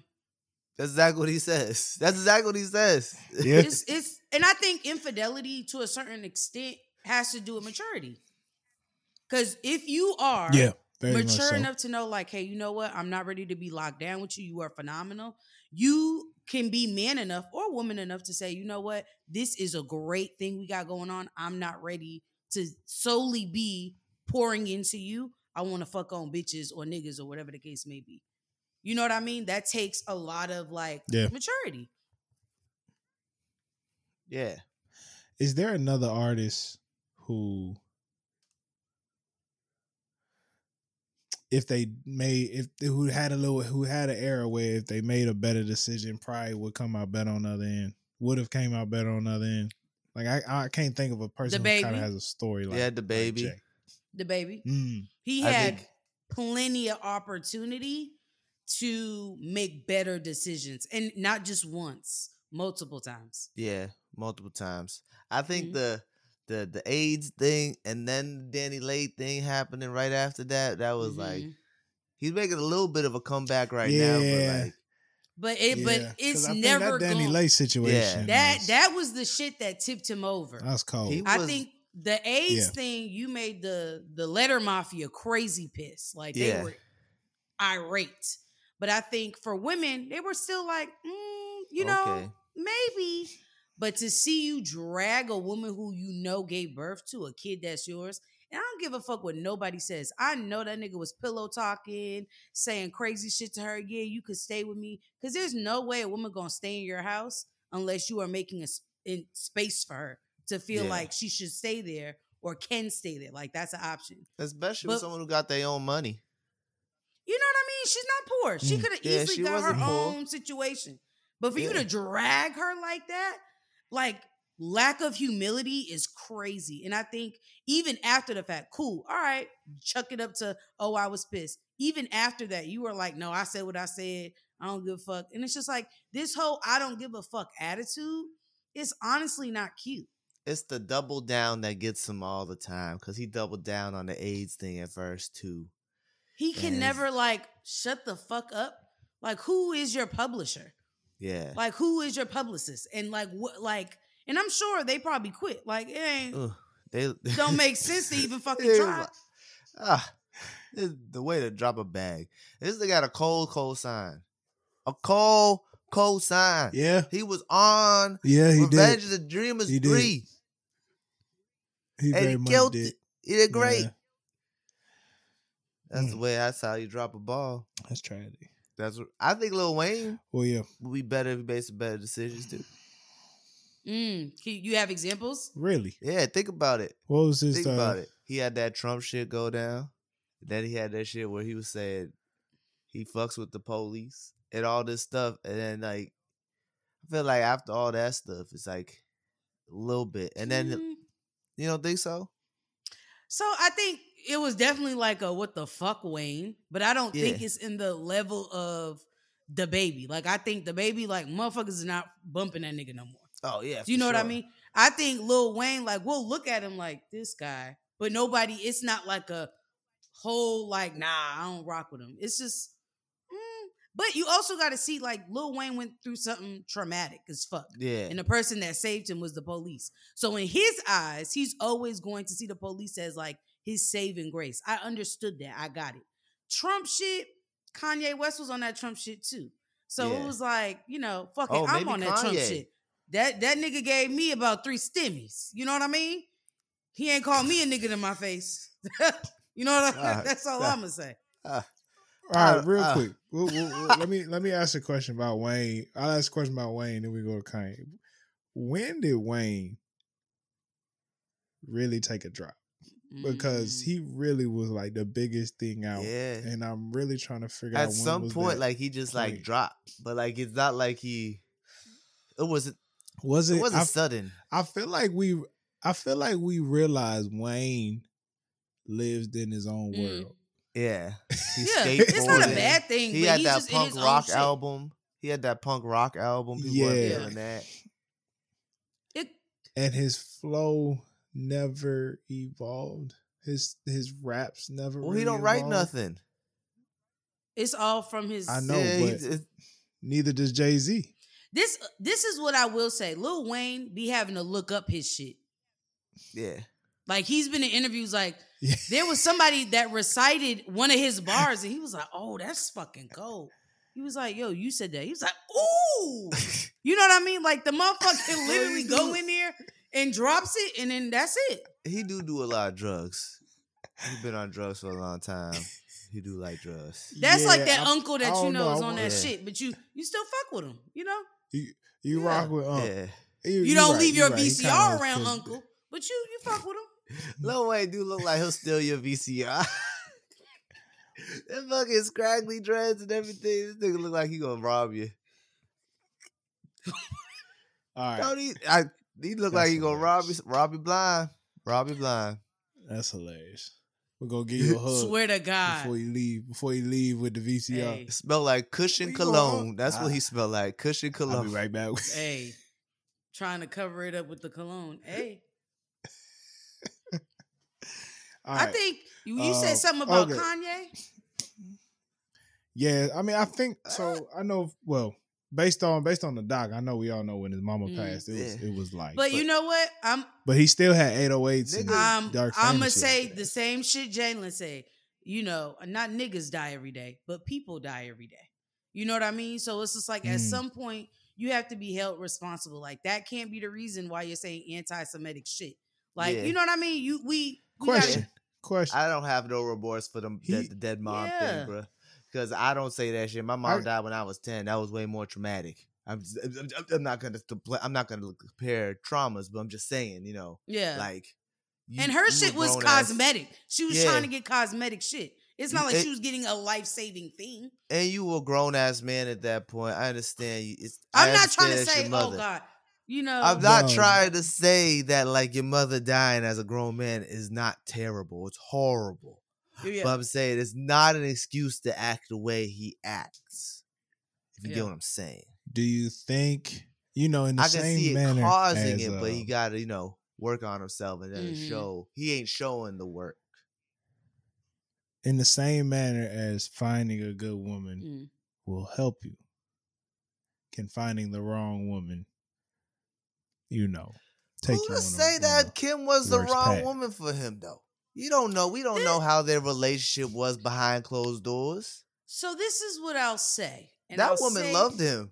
That's exactly what he says. That's exactly what he says. Yeah. it's it's and I think infidelity to a certain extent has to do with maturity. Cause if you are yeah, mature so. enough to know, like, hey, you know what, I'm not ready to be locked down with you. You are phenomenal. You can be man enough or woman enough to say, you know what, this is a great thing we got going on. I'm not ready to solely be pouring into you. I want to fuck on bitches or niggas or whatever the case may be. You know what I mean? That takes a lot of like Yeah. maturity. yeah. Is there another artist who, if they made, if who had a little, who had an era where if they made a better decision, probably would come out better on the other end. Would have came out better on the other end. Like I, I can't think of a person who kind of has a story like Yeah, DaBaby. Jay. DaBaby. Mm, He had think- plenty of opportunity to make better decisions and not just once, multiple times. Yeah, multiple times. I think Mhm. the the the AIDS thing and then DaniLeigh thing happening right after that. That was like Mhm. he's making a little bit of a comeback right now, but like but it yeah. but 'Cause it's I think never that Danny going Lay situation. that was- that was the shit that tipped him over. that's cold. He I think the AIDS Yeah. thing, you made the the letter mafia crazy pissed. Like they Yeah. were irate. But I think for women, they were still like, mm, you know, maybe. But to see you drag a woman who you know gave birth to a kid that's yours, and I don't give a fuck what nobody says. I know that nigga was pillow talking, saying crazy shit to her. Yeah, you could stay with me. Because there's no way a woman gonna stay in your house unless you are making a space for her to feel Yeah. like she should stay there or can stay there. Like that's an option. especially But- with someone who got their own money. You know what I mean? She's not poor. She Mm. could have Yeah, easily got her poor. own situation. But for you to drag her like that, like lack of humility is crazy. And I think even after the fact, cool, all right, chuck it up to, oh, I was pissed. Even after that, you were like, no, I said what I said. I don't give a fuck. And it's just like this whole I don't give a fuck attitude is honestly not cute. it's the double down that gets him all the time because he doubled down on the AIDS thing at first too. He can Yes. never like shut the fuck up. Like, who is your publisher? Yeah. Like, who is your publicist? And like, what? Like, and I'm sure they probably quit. Like, it ain't Ugh, they don't make sense to even fucking It try. like- Ah, the way to drop a bag. This nigga got a cold, cold sign. A cold, cold sign. Yeah, He was on yeah, he Revenge did. of the Dreamers He did. He and he killed did. it. He did great. Yeah, That's the Mm. way that's how you drop a ball. that's tragic. That's what I think Lil Wayne Well, yeah, would be better if he made some better decisions too. Mm. Can you have examples? really. Yeah, think about it. What was his? Think uh, about it. He had that Trump shit go down. Then he had that shit where he was saying he fucks with the police and all this stuff. And then like I feel like after all that stuff, it's like a little bit. And then Mm. you don't think so? So I think it was definitely like a what the fuck Wayne, but I don't think it's in the level of DaBaby. Like I think DaBaby, like motherfuckers is not bumping that nigga no more. Oh yeah. Do you know what I mean? I think Lil Wayne, like, we'll look at him like this guy, but nobody. It's not like a whole like, nah, I don't rock with him. It's just. mm. But you also got to see like Lil Wayne went through something traumatic as fuck. Yeah. And the person that saved him was the police. So in his eyes, he's always going to see the police as like his saving grace. I understood that. I got it. Trump shit, Kanye West was on that Trump shit too. So Yeah. it was like, you know, fuck it, Oh, I'm on that Trump shit. That that nigga gave me about three stimmies. You know what I mean? He ain't called me a nigga in my face. you know what I, Ah, that's all ah. I'm gonna say. All right, Uh, real uh. quick. We'll- we'll- we'll- let me let me ask a question about Wayne. I'll ask a question about Wayne, then we go to Kanye. When did Wayne really take a drop? Because Mm. he really was like the biggest thing out, Yeah. and I'm really trying to figure out At some was point, that like he just like point. dropped. But like it's not like he it wasn't was it it? wasn't I, sudden. I feel like we, I feel like we realized Wayne lived in his own Mm. world. Yeah. He yeah, it's not a bad thing. He had that punk rock album. He had that punk rock album. People weren't feeling that. It, and his flow never evolved. His his raps never. Well, he don't write nothing. it's all from his. I know, yeah, but- Neither does Jay Z. This this is what I will say. Lil Wayne be having to look up his shit. yeah. Like he's been in interviews. Like Yeah. there was somebody that recited one of his bars, and he was like, "Oh, that's fucking cold." He was like, "Yo, you said that." He was like, "Ooh," you know what I mean? Like the motherfucker can literally go in there and drops it, and then that's it. he do do a lot of drugs. He's been on drugs for a long time. He do like drugs. That's like that I- uncle that you know, know. is on that want- shit, but you you still fuck with him. You know, You Yeah. rock with Unc. Yeah. You, you don't right, leave your right. VCR around Uncle, but you you fuck with him. Lil Wayne do look like he'll steal your VCR. that fucking scraggly dreads and everything. This nigga look like he gonna rob you. All right, Don't he? I, he look like That's he gonna rob you. Rob you blind. Rob you blind. that's hilarious. We're gonna give you a hug Swear to God. before you leave. Before you leave with the VCR. Hey. Smell like cushion Where you going? cologne. That's what Ah. he smelled like. Cushion I'll cologne. be right back. Hey, trying to cover it up with the cologne. Hey, All I think you, you Uh, said something about okay. Kanye. Yeah, I mean, I think so. I know. Well, based on based on the doc, I know we all know when his mama Mm. passed. It was Yeah. it was like, But you know what? I'm but he still had 808s. and Nigga, um Dark I'm gonna say the same shit Jalen said. You know, not niggas die every day, but people die every day. You know what I mean? So it's just like at Mm. some point you have to be held responsible. Like that can't be the reason why you're saying anti-Semitic shit. Like Yeah. you know what I mean? You we, we gotta- Question. Question. I don't have no remorse for them He- dead, the dead mom Yeah. thing, bro. Because I don't say that shit. My mom I- died when I was ten. That was way more traumatic. I'm, just- I'm, I'm- I'm not gonna I'm not gonna compare traumas, but I'm just saying, you know, yeah. like. you- and her shit was grown-ass- cosmetic. She was Yeah. trying to get cosmetic shit. It's not like it- she was getting a life saving thing. and you were a grown ass man at that point. I understand you. It's, I I'm not trying to say, oh. God, you know. I'm not No. trying to say that like your mother dying as a grown man is not terrible. It's horrible. Yeah. But I'm saying it's not an excuse to act the way he acts. If you Yeah. get what I'm saying. Do you think you know in the I can same see it manner causing as, it, but uh, he gotta, you know, work on himself and then Mhm. show he ain't showing the work. In the same manner as finding a good woman Mm. will help you, can finding the wrong woman, you know, take Who you to on a- say that Kim was the wrong path. woman for him though? You don't know. We don't know how their relationship was behind closed doors. So this is what I'll say. And that I'll woman say- loved him.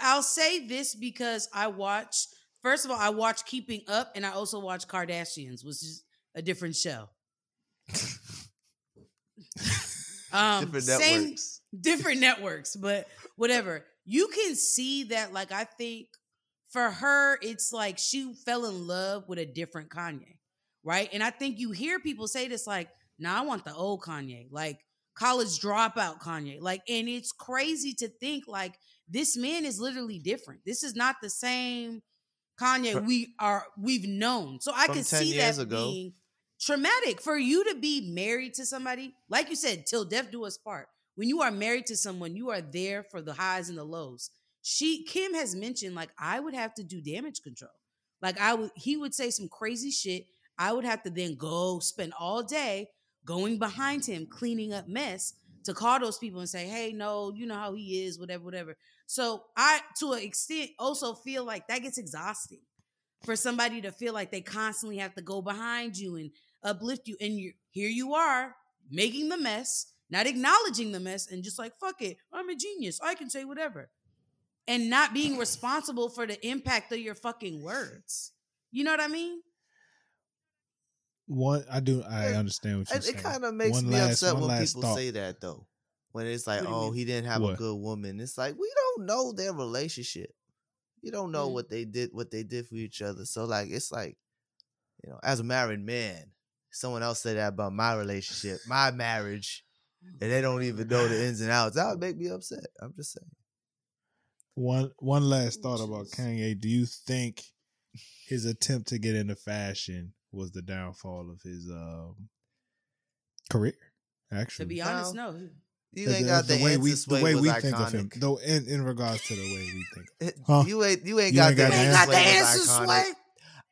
I'll say this because I watch. First of all, I watch Keeping Up, and I also watch Kardashians, which is a different show. um, Different same- networks. different networks, but whatever. You can see that, like, I think for her, it's like she fell in love with a different Kanye, right? And I think you hear people say this, like, nah, I want the old Kanye, like college dropout Kanye. Like, and it's crazy to think, like, this man is literally different. This is not the same Kanye we are we've known. So I can see that ago. being traumatic for you to be married to somebody, like you said, till death do us part. When you are married to someone, you are there for the highs and the lows. She Kim has mentioned like I would have to do damage control. Like I would he would say some crazy shit. I would have to then go spend all day going behind him cleaning up mess to call those people and say, "Hey, no, you know how he is, whatever, whatever." So I, to an extent, also feel like that gets exhausting for somebody to feel like they constantly have to go behind you and uplift you, and you here you are making the mess, not acknowledging the mess, and just like fuck it, I'm a genius, I can say whatever, and not being responsible for the impact of your fucking words. You know what I mean? One, I do. I It- understand what you're It, saying. it kind of makes One me last- upset when people thought. say that though. When it's like, What do you oh, mean? he didn't have a good woman. It's like we don't know their relationship. You don't know Mhm. what they did, what they did for each other. So like, it's like, you know, as a married man, someone else said that about my relationship, my marriage, and they don't even know the ins and outs. That would make me upset. I'm just saying. One one last thought about Kanye. Do you think his attempt to get into fashion was the downfall of his um, career? Actually, to be honest, no. You ain't got the, way we the sway way was we think of him. iconic. Though in, in regards to the way we think. It- Huh? You ain't you ain't You got ain't the got the answer answer. sway was answer iconic. sway.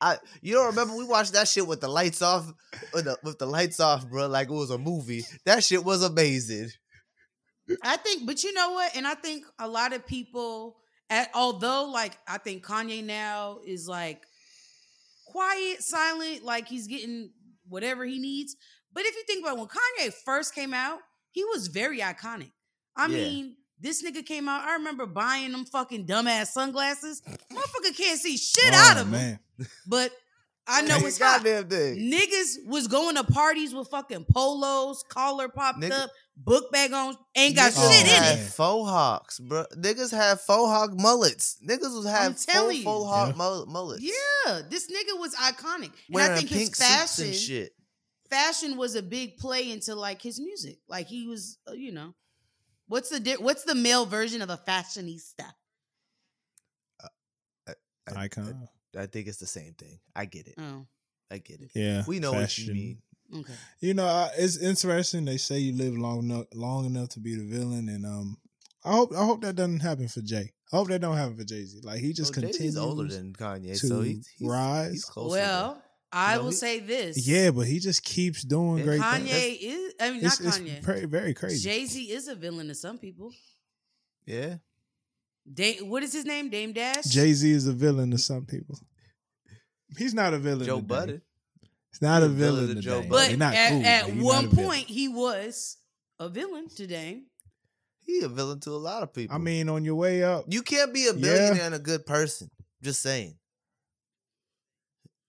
I you don't remember we watched that shit with the lights off with the, with the lights off, bro, like it was a movie. That shit was amazing. I think, but you know what? And I think a lot of people, at, although like I think Kanye now is like quiet, silent, like he's getting whatever he needs. But if you think about it, when Kanye first came out, he was very iconic. I Yeah. mean, this nigga came out. I remember buying them fucking dumbass sunglasses. Motherfucker can't see shit oh, out Oh, of them. But I know it's hot. goddamn thing. Niggas was going to parties with fucking polos, collar popped Nigga- up, book bag on, ain't got Niggas shit in it. it. Faux hawks, bro. Niggas had faux hawk mullets. Niggas was have full telling you. faux hawk Yeah. mullets. Yeah, this nigga was iconic. And Wearing I think pink his suits fashion, and shit. fashion was a big play into like his music. Like he was, uh, you know, what's the di- what's the male version of a fashionista? I- Icon. I think it's the same thing. I get it. Oh, I get it. Yeah, We know what you mean. Okay. You know, I- it's interesting. They say you live long enough, long enough to be the villain, and um, I hope I hope that doesn't happen for Jay. I hope that don't happen for Jay Z. Like he just Well, Jay-Z's continues. older than Kanye, to so he's, he's rise. He's closer. Well, I No, will he- say this. yeah, but he just keeps doing Yeah, great Kanye things. is. I mean, It's, not it's Kanye. very, very crazy. Jay Z is a villain to some people. yeah. Dame, what is his name? Dame Dash. Jay Z is a villain to some people. He's not a villain. Joe today. Budden. He's not He's a a villain villain today. Joe They're but Budden. not at, cool, at but he's one not point, he was a villain today. He a villain to a lot of people. I mean, on your way up, you can't be a Yeah. billionaire and a good person. Just saying.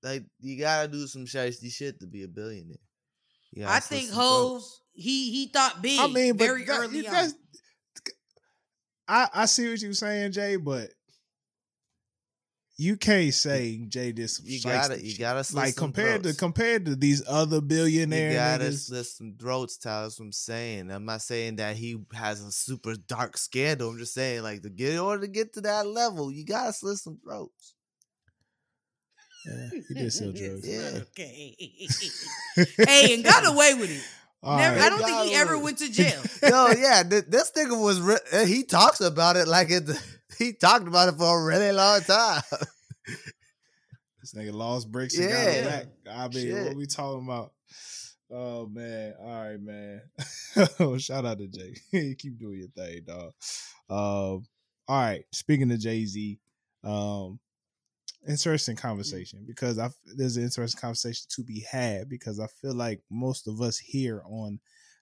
Like you gotta do some shiesty shit to be a billionaire. You I think some Hove he he thought big I mean, but very that- early on. I I see what you're saying, Jay, but you can't say Jay did some You gotta, you gotta slit like some compared to compared to these other billionaires. You gotta niggas. slit some throats, Tyler. That's what I'm saying. I'm not saying that he has a super dark scandal. I'm just saying, like, to get in order to get to that level, you gotta slit some throats. Yeah, he did sell drugs. Yeah. Okay. hey, and got away with it. Never, right. I don't think he ever went to jail. Yo, yeah, th- this nigga was. Re- uh, he talks about it like it. He talked about it for a really long time. This nigga lost bricks and got Yeah. it back. I mean, Shit. what we talking about? Oh man. All right, man. Shout out to Jay. Keep doing your thing, dog. Um, all right. Speaking of Jay-Z, um, interesting conversation because I there's an interesting conversation to be had because I feel like most of us here on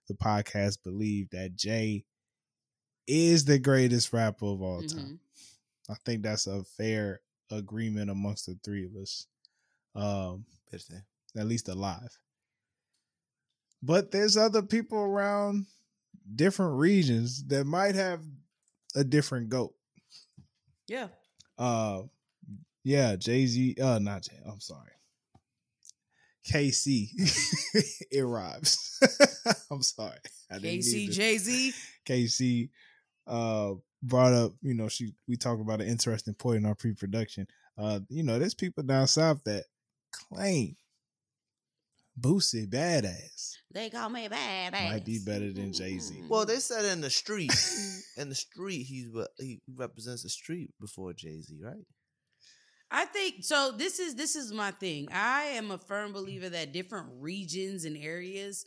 the podcast believe that Jay is the greatest rapper of all time. Mhm. I think that's a fair agreement amongst the three of us. Um, at least alive. But there's other people around different regions that might have a different goat. Yeah. Uh yeah, Jay-Z, uh not Jay, I'm sorry. KC. it rhymes. I'm sorry. I didn't mean KC Jay Z. KC uh brought up, you know, she we talked about an interesting point in our pre-production. Uh, you know, there's people down south that claim Boosie badass They call me bad. might be better than Jay-Z. Well, they said in the street, in the street, he's what he represents the street before Jay Z, right? I think so. This is this is my thing. I am a firm believer that different regions and areas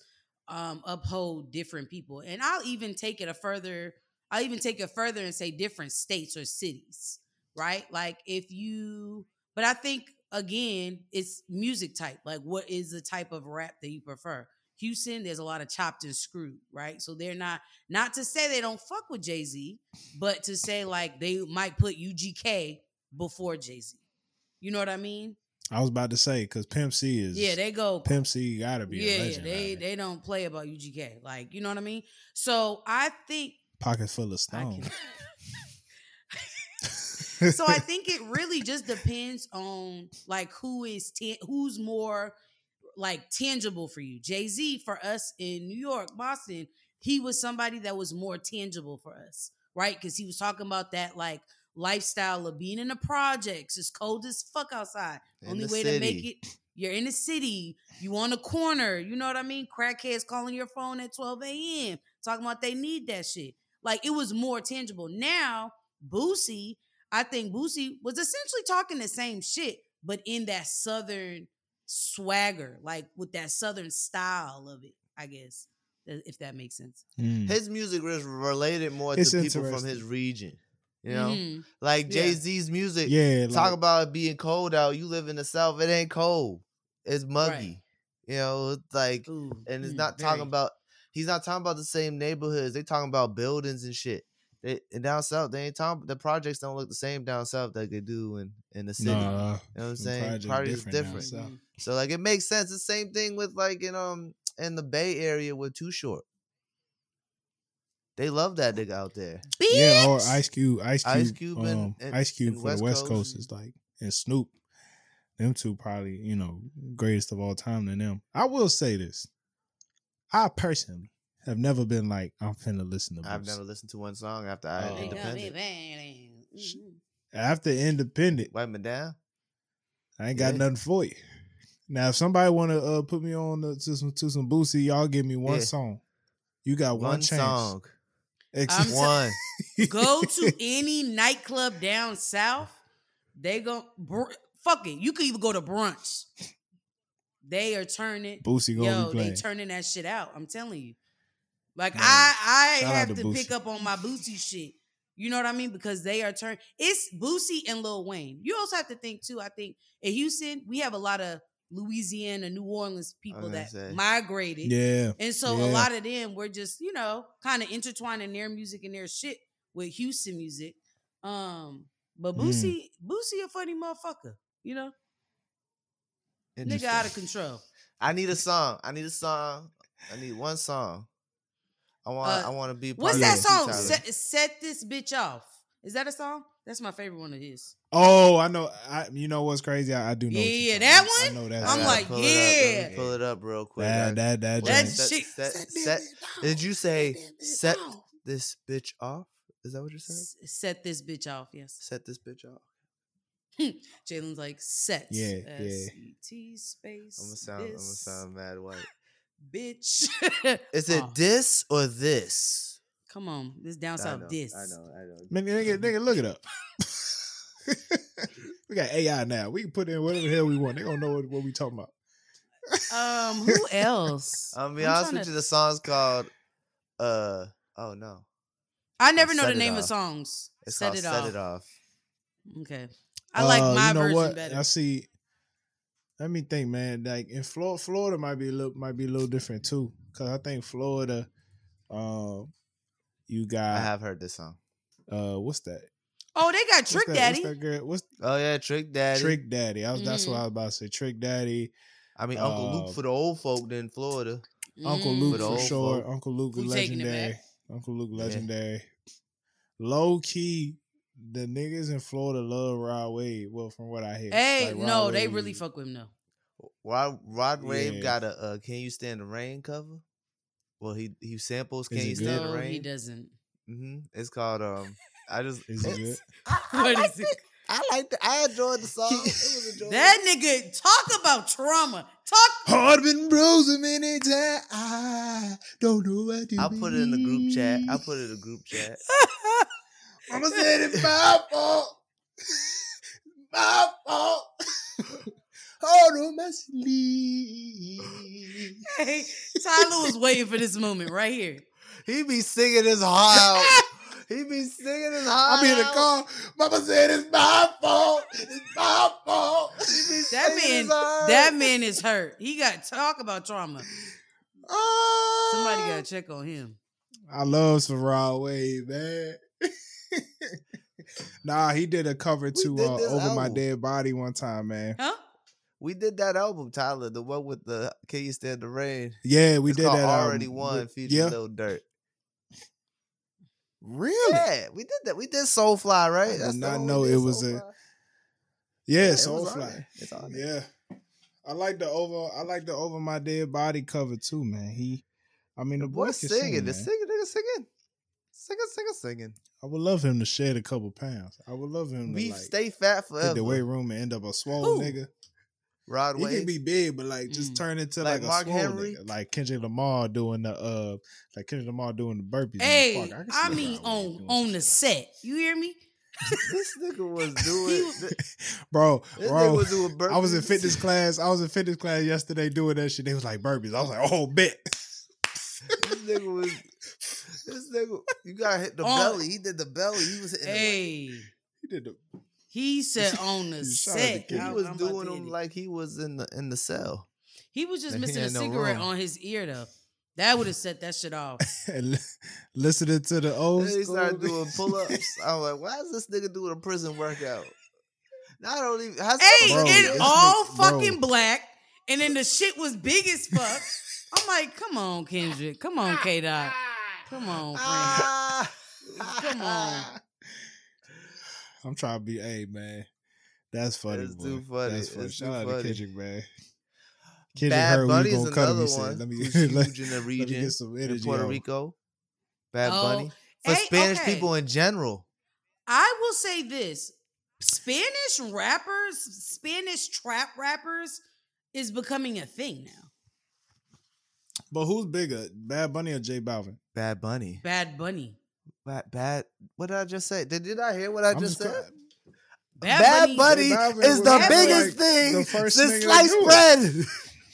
um, uphold different people, and I'll even take it a further. I'll even take it further and say different states or cities, right? Like if you, but I think again, it's music type. Like, what is the type of rap that you prefer? Houston, there's a lot of chopped and screwed, right? So they're not not to say they don't fuck with Jay Z, but to say like they might put UGK before Jay Z. You know what I mean? I was about to say because Pimp C is Yeah, they go. Pimp C gotta be yeah, a yeah, they right? they don't play about UGK. Like, you know what I mean? So I think pockets full of stones. so I think it really just depends on like who is tan- who's more like tangible for you. Jay Z for us in New York, Boston, he was somebody that was more tangible for us, right? Because he was talking about that like lifestyle of being in the projects. It's cold as fuck outside. In Only way to make it. You're in the city. You on the corner. You know what I mean? Crackheads calling your phone at 12 a.m. talking about they need that shit. Like it was more tangible. Now, Boosie, I think Boosie was essentially talking the same shit, but in that southern swagger, like with that southern style of it, I guess. If that makes sense. Mm. His music was related more It's to people from his region. You know, Mhm. like Jay Z's music. Yeah, Talk like, about it being cold out. You live in the south. It ain't cold. It's muggy. You know, it's like, Ooh, and it's mm, not very. talking about. He's not talking about the same neighborhoods. They talking about buildings and shit. They, and down south, they ain't talking. The projects don't look the same down south that they do in in the city. nah, you know what I'm saying? projects Party is different down south. Mhm. So like it makes sense. The same thing with like in um in the Bay Area with Too Short. They love that nigga out there. Yeah, or Ice Cube, Ice Cube, Ice Cube um, and- Ice Cube for West the West Coast. Coast is like, and Snoop, them two probably you know greatest of all time than them. I will say this, I personally have never been like I'm finna listen to. I've never listened to one song after I Oh. They independent. Mhm. after Independent. Wipe me down. I ain't got Yeah. nothing for you. Now, if somebody want to uh, put me on to, to some to some Boosie, y'all give me one Yeah. song. You got one, One chance. song. Ex- I'm t- One. Go to any nightclub down south. They go br- fuck it. You could even go to brunch. They are turning. Boosie gonna Yo, be playing. they turning that shit out. I'm telling you. Like Man, I, I have to to pick up on my Boosie shit. You know what I mean? Because they are turn. It's Boosie and Lil Wayne. You also have to think too. I think in Houston we have a lot of Louisiana, New Orleans people that say. migrated. yeah, And so Yeah. a lot of them were just, you know, kind of intertwining their music and their shit with Houston music. Um, but Mm. Boosie, Boosie a funny motherfucker, you know? Nigga out of control. I need a song. I need a song. I need one song. I want. Uh, I want to be. part What's of that song? Set, set this bitch off. Is that a song? That's my favorite one of his. Oh, I know. I you know what's crazy? I, I do know. Yeah, you're yeah, talking that about. I one? know that. I I'm gotta like, pull it up. Yeah. me pull it up real quick. that I- that that. What That joint. is shit- Set, set, did you say set this bitch off? Is that what you said? S- set this bitch off. Yes. Set this bitch off. Jalen's like set. Yeah, yeah. S-E-T space. I'm gonna sound. I'm gonna sound mad white. Bitch. Is it off. this or this? Come on, this down south know. this. I know. I know. Man, nigga, nigga, look it up. we got AI now. We can put in whatever the hell we want. They don't know what, what we talking about. Um, who else? I'll be I'm honest trying with to- you. The song's called. Uh oh no, I never know the name Off. of songs. it's Set called it Set off. It Off. Okay. I like Uh, my you know version what? better. I see. Let me think, man. Like in Florida, Florida might be a little might be a little different too. Cause I think Florida, um, you got. I have heard this song. uh, what's that? Oh, they got What's Trick that- Daddy. What's that girl? What's Oh yeah, Trick Daddy. Trick Daddy? I was, That's what. I was about to say. Trick Daddy, I mean Uncle Uh, Luke for the old folk in Florida. Uncle Mm. Luke For for sure. folk. Uncle Luke is Who taking it legendary. Uncle Luke Yeah. legendary. Low key, the niggas in Florida love Rod Wave. Well, from what I hear. Hey, Like, Rod no, they really fuck with him though. Rod Rod Wave Yeah. got a uh, "Can You Stand the Rain" cover. Well, he he samples "Can it You good? Stand No, the Rain." he doesn't. hmm It's called um. I just Is it good? I, I What liked is it? it. I liked it. I enjoyed the song. it was enjoyable. That nigga talk about trauma. Talk. Heart been frozen many times. I don't know what to I'll put it in the group chat. I'll put it in the group chat. Mama said it's my fault. my fault. Hold on my sleeve. Hey, Tyler was waiting for this moment right here. He be singing his heart out. He be singing his heart I be in the car. Mama said it's my fault. It's my fault. That singing man, that man is hurt. He got talk about trauma. Ah. Somebody got to check on him. I love Rod Wave, man. nah, he did a cover We to uh, this Over My. Dead Body one time, man. Huh? We did that album, Tyler, the one with the "Can You Stand the Rain." Yeah, we it's did that. already album. won, featuring Yeah, Lil Durk. really? Yeah, we did that. We did Soulfly, right? I did That's not know it was a- Yeah, Yeah, it Soulfly. there. It's on there. Yeah, I like the over. I like the Over My Dead Body cover too, man. He, I mean, the, The boy boy singing, sing, the man. singing, nigga singing, singing, singing, singing. I would love him to shed a couple pounds. I would love him to like stay fat forever. hit the weight room and end up a swole Who? nigga. Rod He Wave. can be big, but like just Mm. turn into Like like, a Mark swole Henry? nigga, like Kendrick Lamar doing the uh, like Kendrick Lamar doing the burpees. in the Hey, park. can I mean on on the set. You hear me? this nigga was doing. was- bro. This bro, nigga was doing burpees. I was in fitness class. I was in fitness class yesterday doing that shit. They was like burpees. I was like, oh, bet. This nigga was. This nigga, you gotta hit the Oh. belly. He did the belly. He was hitting. the Hey, He did the he said on the You shot the set. He I- was I'm doing to hit them it. like he was in the in the cell. he was just Like he missing a had no cigarette room. on his ear though. That would have set that shit off. and li- listening to the old Then he school. started doing pull ups. I'm like, why is this nigga doing a prison workout? Not only has Hey, Bro, in this all nigga- bro. fucking black, and then the shit was big as fuck. I'm like, come on, Kendrick. Come on, K Dot. Come on, friend. Ah. Come on. I'm trying to be, hey man, that's funny. That's boy. too funny. That's funny. It's Shout out funny. to Kendrick, man. Kendrick Bad heard Bunny we is gonna cut him. another He said, one "Let me let, huge in the let me region get some in Puerto on." Rico. Bad Oh, Bunny for hey, Spanish okay. people in general. I will say this: Spanish rappers, Spanish trap rappers, is becoming a thing now. But who's bigger, Bad Bunny or J Balvin? Bad Bunny. Bad Bunny. Bad, bad. What did I just say? Did, did I hear what I I'm just just said? crying. Bad, Bad, Bunny. Bunny, is the like biggest the thing first since sliced bread.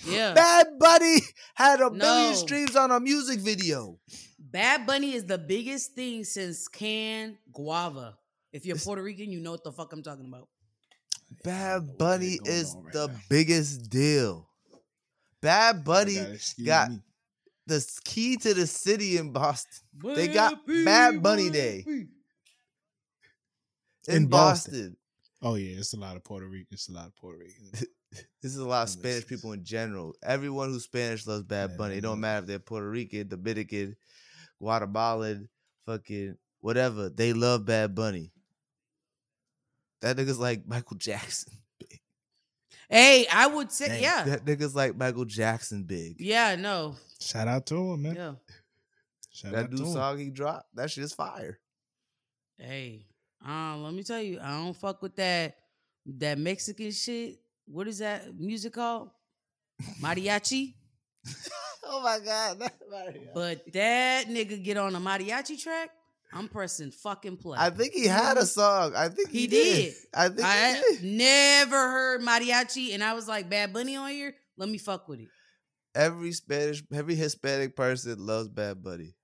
Yeah. Bad Bunny had a No. million streams on a music video. Bad Bunny is the biggest thing since Can Guava. If you're Puerto Rican, you know what the fuck I'm talking about. Bad Bunny is right the now. biggest deal. Bad Bunny gotta got- me. The key to the city in Boston They got Bad Bunny Day. in, In Boston. Boston. Oh yeah, it's a lot of Puerto Rican. It's a lot of Puerto Ricans. This is a lot of That Spanish people in general. Everyone who's Spanish loves Bad Yeah, Bunny. It don't know. matter if they're Puerto Rican, Dominican, Guatemalan, fucking whatever. They love Bad Bunny. That nigga's like Michael Jackson. Hey, I would say, Damn. yeah. That nigga's like Michael Jackson big. Yeah, no. Shout out to him, man. Yeah. Shout That out to new him. song he dropped, that shit is fire. Hey, uh, let me tell you, I don't fuck with that that Mexican shit. What is that music called? Mariachi. oh my god. But that nigga get on a mariachi track. I'm pressing fucking play. I think he had a song. I think he, He did. I think I he did. never heard mariachi, and I was like, Bad Bunny on here. Let me fuck with it. Every Spanish, every Hispanic person loves Bad Bunny.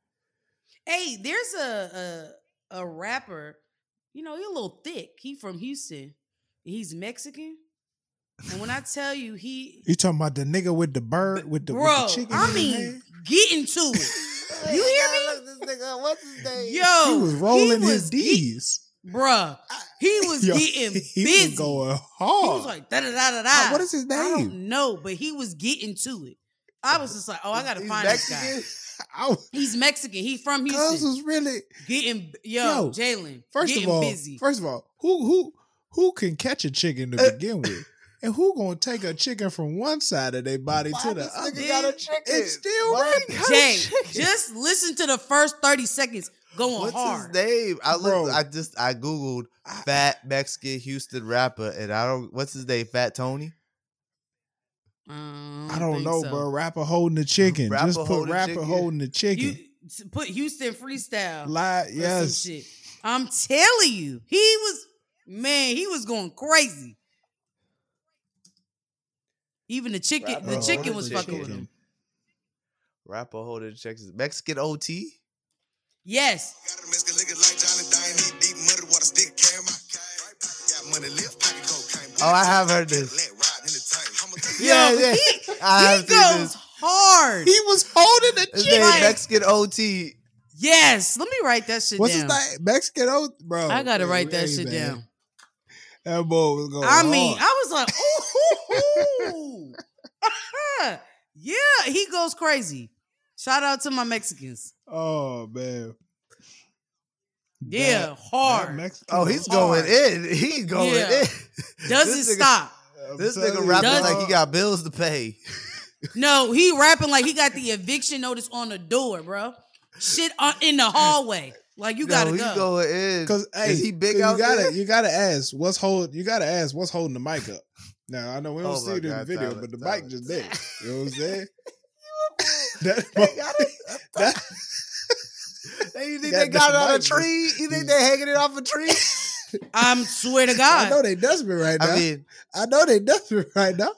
Hey, there's a a, a rapper. You know, he's a little thick. He from Houston. He's Mexican. And when I tell you he You talking about the nigga with the bird with the, with bro, the chicken? I mean, getting to it. You hear me? Look this nigga. What's his name? Yo, he was rolling he his was get- D's. bruh. He was Yo, getting he busy. was going He was like da da da da Uh, da. what is his name? I don't know, but he was getting to it. I was just like, oh, I gotta He's find Mexican. this guy. Was, He's Mexican. He from Cuz Houston. was really Getting yo, Yo, Jalen. first of all. busy. First of all, who who who can catch a chicken to begin with, and who gonna take a chicken from one side of their body Why to the this other? got a chicken? It's still Why got Jay, just listen to the first 30 seconds going What's hard. his name? I Bro. looked. I just I googled fat Mexican Houston rapper, and I don't. What's his name? Fat Tony. Um, I don't know, so. bro. Rapper holding the chicken. Rapper Just put holding rapper chicken. holding the chicken. You put Houston freestyle. Lie, or yes. shit. I'm telling you, he was man, he was going crazy. Even the chicken, Rapper the chicken was the fucking with him. Rapper holding checks. Mexican OT. Yes, Got a Mexican nigga like Johnny Dang, he deep muddy water stick, carry my cane. Got money, lift, pocket cocaine. Oh, I have heard this. Let ride in the tank. I'ma take Yeah, yeah. he, I he goes this. hard. He was holding the His chicken. name Like- Mexican OT. yes, let me write that shit What's down. his name? Mexican OT, bro. I gotta man, write that hey, shit man. down. That boy was going. I mean, hard. I was like, ooh, ooh, ooh. Uh-huh. yeah, he goes crazy. Shout out to my Mexicans. oh man. Yeah, That- hard. that Mexican Oh, he's Hard. going in. He's going Yeah. in. Doesn't nigga- stop. I'm This nigga rapping Does- like he got bills to pay. No, he rapping like he got the eviction notice on the door, bro. Shit on, in the hallway. Like you gotta Yo, go. He going in. Because hey, is he big 'cause out you gotta there? you gotta ask what's hold you gotta ask what's holding the mic up. Now I know we don't Oh see my it in the video, Tyler, but the Tyler. mic just there. You know what I'm saying? that, They got it. that- Hey, you think Got they got it on a mic. tree? You think they hanging it off a tree? I'm swear to God. I know they desperate right now. I I, know they desperate right now.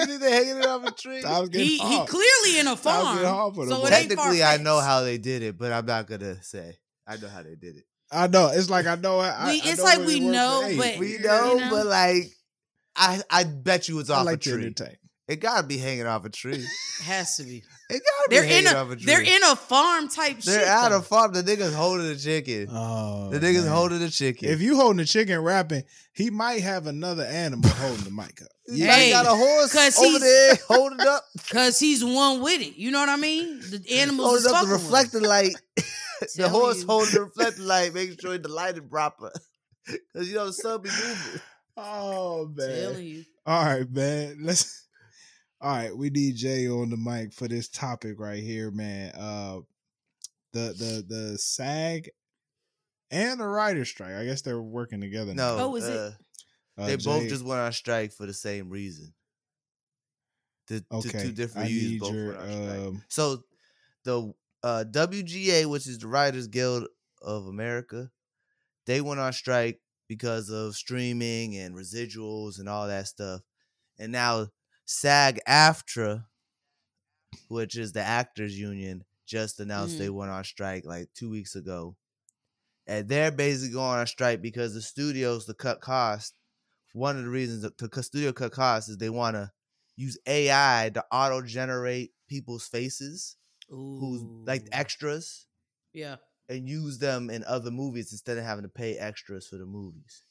You think they hanging it off a tree? I getting he he clearly in a was farm. getting hard for the so it ain't Technically, I know how they did it, but I'm not gonna say. I know how they did it. I know. It's like I know. I, We- I it's know like what we it was know, but- We You know, know? but like, I I bet you it's I off like a to tree. entertain. It gotta be hanging off a tree. Has to be. It gotta be They're hanging a off a tree. they're in a farm type shit. They're shit. out though. of farm. The niggas holding the chicken. Oh, the niggas man. holding the chicken. If you holding the chicken rapping, he might have another animal holding the mic up. Yeah, Hey, got a horse 'cause over he's- there holding up, Cause he's one with it. You know what I mean? The animals holding is up the fucking with reflecting light. the horse you. holding the reflecting light, making sure the light is proper. Cause you know the sun be moving. Oh man. Telling you. All right, man. Let's. All right, we need Jay on the mic for this topic right here, man. Uh, the the the SAG and the writer strike. I guess they're working together. now. No, Oh, is it? uh, Uh, they both just went on strike for the same reason. The, the okay. two different I unions need both your went on strike. um. So the uh, WGA, which is the Writers Guild of America, they went on strike because of streaming and residuals and all that stuff. And now SAG AFTRA, which is the actors union, just announced they mm-hmm. went on strike like two weeks ago. And they're basically going on strike because the studios to cut costs. One of the reasons cut studio cut costs is they want to use AI to auto generate people's faces who's like extras Yeah. and use them in other movies instead of having to pay extras for the movies.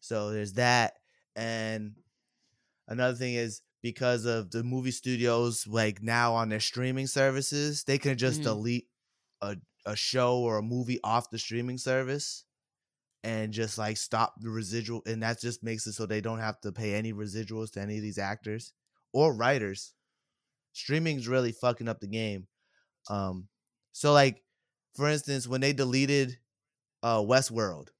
So there's that. And another thing is because of the movie studios, like now on their streaming services, they can just Mhm. delete a, a show or a movie off the streaming service and just like stop the residual. And that just makes it so they don't have to pay any residuals to any of these actors or writers. Streaming's really fucking up the game. Um, so like, for instance, when they deleted uh Westworld,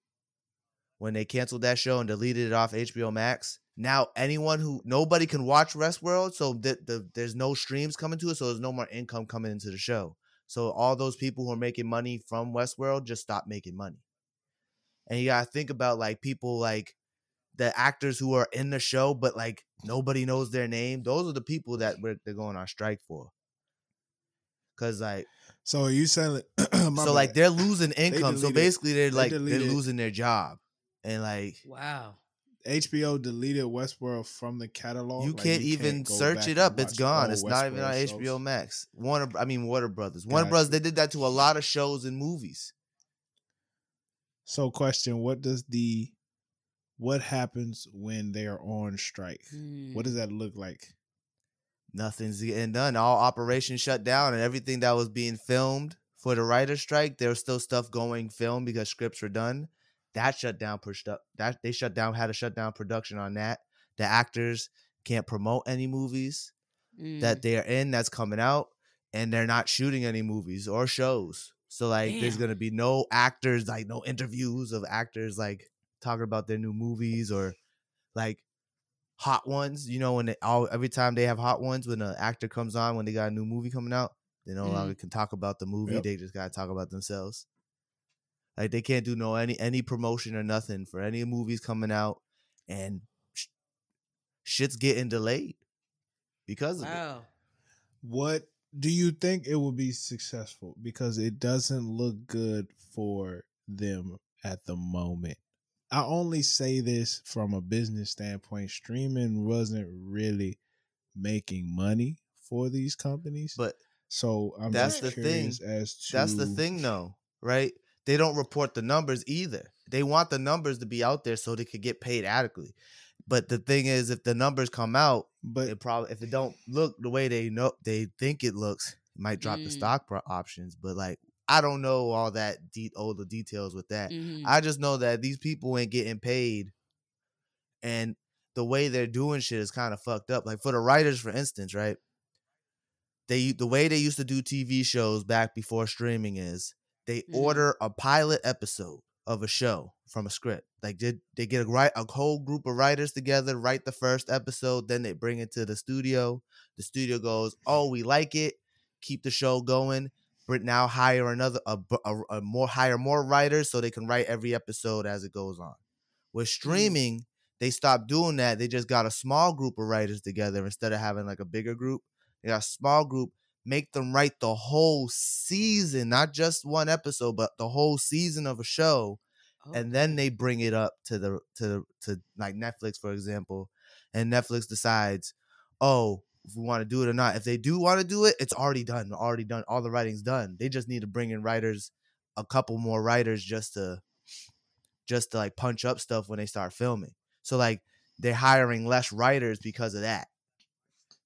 when they canceled that show and deleted it off HBO Max, now anyone who nobody can watch Westworld, so the, the there's no streams coming to it, so there's no more income coming into the show. So all those people who are making money from Westworld just stop making money. And you gotta think about like people like the actors who are in the show, but like nobody knows their name. Those are the people that we're, they're going on strike for. Cause like So are you saying so like they're losing income. so basically they're they like they're losing their job. And like Wow. HBO deleted Westworld from the catalog. you Like, can't even go search it up. It's gone. old It's not even on Westworld HBO. Max. Warner I mean Warner Brothers. Warner Got Brothers. They did that to a lot of shows and movies. So, question: What does the what happens when they are on strike? Hmm. What does that look like? Nothing's getting done. All operations shut down and everything that was being filmed for the writer's strike, there was still stuff going film because scripts were done. That shut down produ- that they shut down had to shut down production on that. The actors can't promote any movies Mm. that they're in that's coming out and they're not shooting any movies or shows. So like there's gonna be no actors, like no interviews of actors like talking about their new movies or like hot ones. You know, when they all every time they have hot ones when an actor comes on when they got a new movie coming out, they no Mhm. longer can talk about the movie. Yep. They just gotta talk about themselves. Like they can't do no any any promotion or nothing for any movies coming out, and sh- shit's getting delayed because of it. What do you think it will be successful? Because it doesn't look good for them at the moment. I only say this from a business standpoint. Streaming wasn't really making money for these companies. But so I'm that's just the thing. as to That's the thing, though, right? They don't report the numbers either. They want the numbers to be out there so they could get paid adequately. But the thing is, if the numbers come out, But it probably if it don't look the way they know they think it looks, it might drop the Mm. stock pro- options. But like, I don't know all that de- all the details with that. Mhm. I just know that these people ain't getting paid, and the way they're doing shit is kind of fucked up. Like for the writers, for instance, right? They the way they used to do TV shows back before streaming is they Mhm. order a pilot episode of a show from a script. Like did they get a write a whole group of writers together, write the first episode, then they bring it to the studio. The studio goes, "Oh, we like it. Keep the show going." But now hire another a, a, a more hire more writers so they can write every episode as it goes on. With streaming, they stopped doing that. They just got a small group of writers together instead of having like a bigger group. They got a small group, make them write the whole season, not just one episode, but the whole season of a show and then they bring it up to the to to like Netflix, for example, and Netflix decides, oh, if we want to do it or not. If they do want to do it, it's already done. Already done. All the writing's done. They just need to bring in writers, a couple more writers, just to just to like punch up stuff when they start filming. So like they're hiring less writers because of that.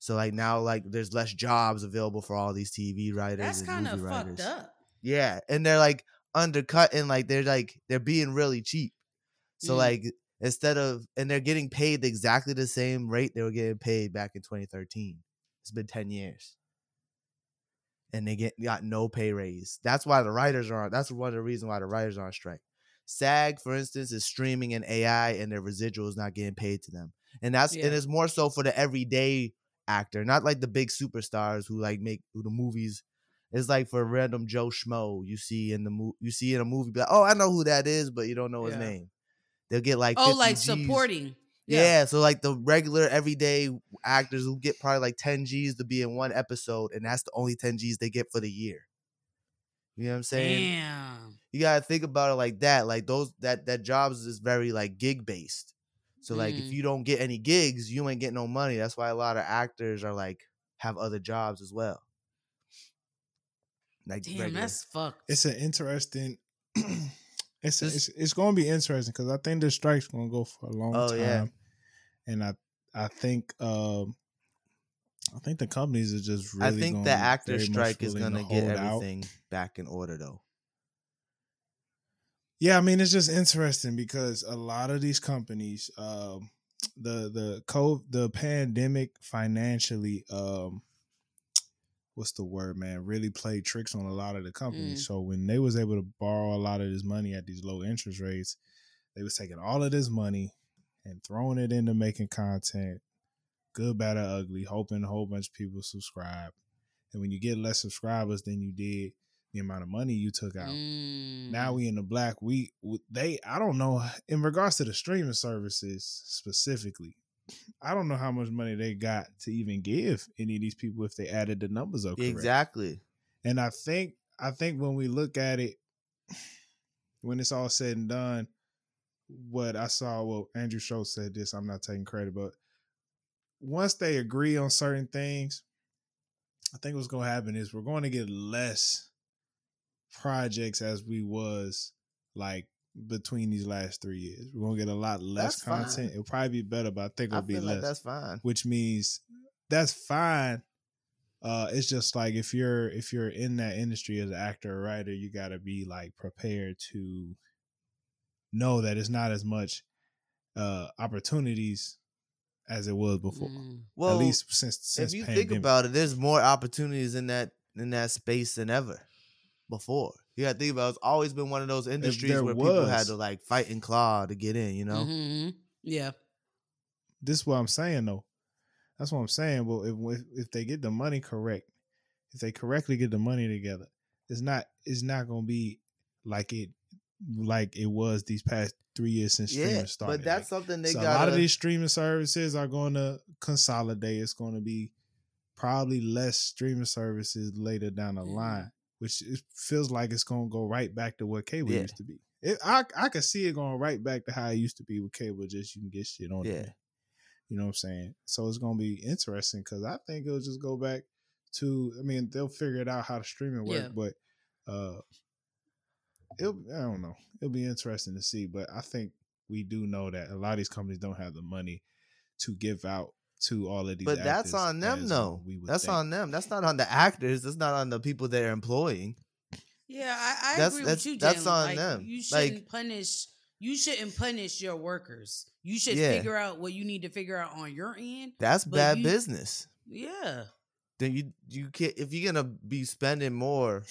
So like now like there's less jobs available for all these TV writers That's kind of fucked up. Yeah, and they're like undercutting, like they're like they're being really cheap. So Mm. like instead of and they're getting paid exactly the same rate they were getting paid back in 2013. It's been 10 years. And they get got no pay raise. That's why the writers are on that's one of the reasons why the writers are on strike. SAG, for instance, is streaming and AI and their residual is not getting paid to them. And that's Yeah. and it's more so for the everyday actor, not like the big superstars who like make who the movies it's like for random Joe Schmo you see in the movie. You see in a movie, be like, oh, I know who that is, but you don't know his Yeah. name. They'll get like Oh, 50 like Gs. supporting. Yeah. so like the regular everyday actors who get probably like 10 G's to be in one episode, and that's the only 10 G's they get for the year. You know what I'm saying? Damn. You gotta think about it like that. Like those that that jobs is very like gig based. So like if Mm. you don't get any gigs, you ain't get no money. That's why a lot of actors are like have other jobs as well. Like Damn, regular. that's fucked. it's an interesting. it's, This- it's it's going to be interesting because I think the strike's going to go for a long Oh, time, yeah. and I I think um I think the companies are just really. I think the gonna actor strike is gonna get hold out. everything back in order though. Yeah, I mean it's just interesting because a lot of these companies, um, the the co the pandemic financially, um, what's the word, man, really played tricks on a lot of the companies. So when they was able to borrow a lot of this money at these low interest rates, they was taking all of this money and throwing it into making content, good, bad, or ugly, hoping a whole bunch of people subscribe. and when you get less subscribers than you did the amount of money you took out. Mm. Now we in the black. We they I don't know in regards to the streaming services specifically. I don't know how much money they got to even give any of these people if they added the numbers up. correct. Exactly. And I think I think when we look at it, when it's all said and done, what I saw, well, Andrew Schulz said this. I'm not taking credit, but once they agree on certain things, I think what's going to happen is we're going to get less projects as we was like between these last three years. We're gonna get a lot less That's fine. content. It'll probably be better, but I think it'll be feel less like that's fine. which means that's fine. Uh, it's just like if you're if you're in that industry as an actor or writer, you got to be like prepared to know that it's not as much uh opportunities as it was before. Mm. Well, At least since since if you pandemic. think about it, there's more opportunities in that in that space than ever before. You got to think about it's always been one of those industries there where people had to like fight and claw to get in. You know, Mhm. Yeah. this is what I'm saying though. That's what I'm saying. Well, if if, if they get the money correct, if they correctly get the money together, it's not it's not gonna be like it like it was these past three years since streaming yeah. started. But that's something they so got. a lot of these streaming services are going to consolidate. It's going to be probably less streaming services later down the Mhm. line, which it feels like it's going to go right back to what cable Yeah. used to be. It, I I can see it going right back to how it used to be with cable. Just you can get shit on Yeah. there. You know what I'm saying? So it's going to be interesting because I think it'll just go back to. I mean, they'll figure it out how the streaming work, Yeah. but uh, it'll. I don't know. It'll be interesting to see, but I think we do know that a lot of these companies don't have the money to give out to all of these. But that's on them though. we would That's think. on them. That's not on the actors. That's not on the people they're employing. Yeah, I, I That's- agree that's- with you. that's on like, them. You shouldn't punish. You shouldn't punish your workers. You should Yeah. figure out what you need to figure out on your end. That's bad you- business. Yeah. Then you you can't if you're gonna be spending more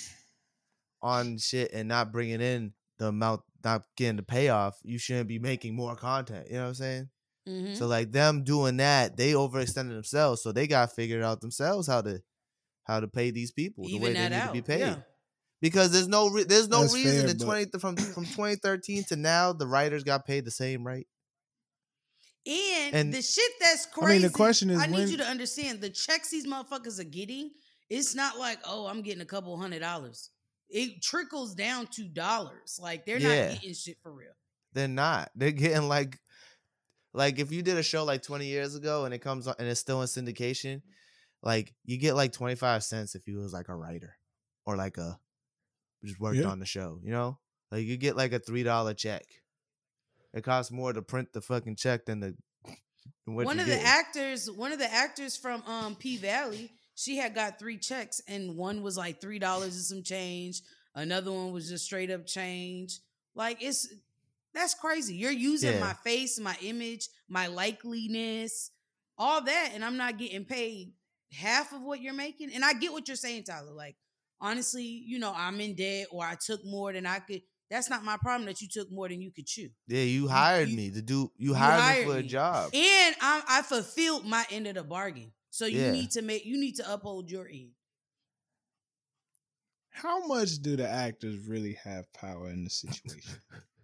on shit and not bringing in the amount, not getting the payoff. You shouldn't be making more content. You know what I'm saying? Mhm. So like them doing that, they overextended themselves, so they got figured out themselves how to how to pay these people the way they need out. to be paid. Yeah. Because there's no re- there's no That's reason fair, in but- twenty from from 2013 to now the writers got paid the same rate. And, And- the shit that's crazy. I mean, the question is I need when- you to understand the checks these motherfuckers are getting. It's not like, oh, I'm getting a couple hundred dollars. It trickles down to dollars. Like they're Yeah. not getting shit for real. They're not. They're getting like like if you did a show like 20 years ago and it comes on and it's still in syndication, like you get like 25 cents if you was like a writer or like a just worked Yeah. on the show, you know? Like you get like a three dollar check. It costs more to print the fucking check than the than what one you of the actors, one of the actors from um P Valley, she had got three checks, and one was like three dollars and some change. Another one was just straight up change. Like it's that's crazy. You're using Yeah. my face, my image, my likeliness, all that, and I'm not getting paid half of what you're making. And I get what you're saying, Tyler. Like honestly, you know, I'm in debt or I took more than I could. That's not my problem that you took more than you could chew. Yeah, you hired you- me to do you, you hired, hired me for a job. And I, I fulfilled my end of the bargain. So you Yeah. need to make you need to uphold your end. How much do the actors really have power in the situation?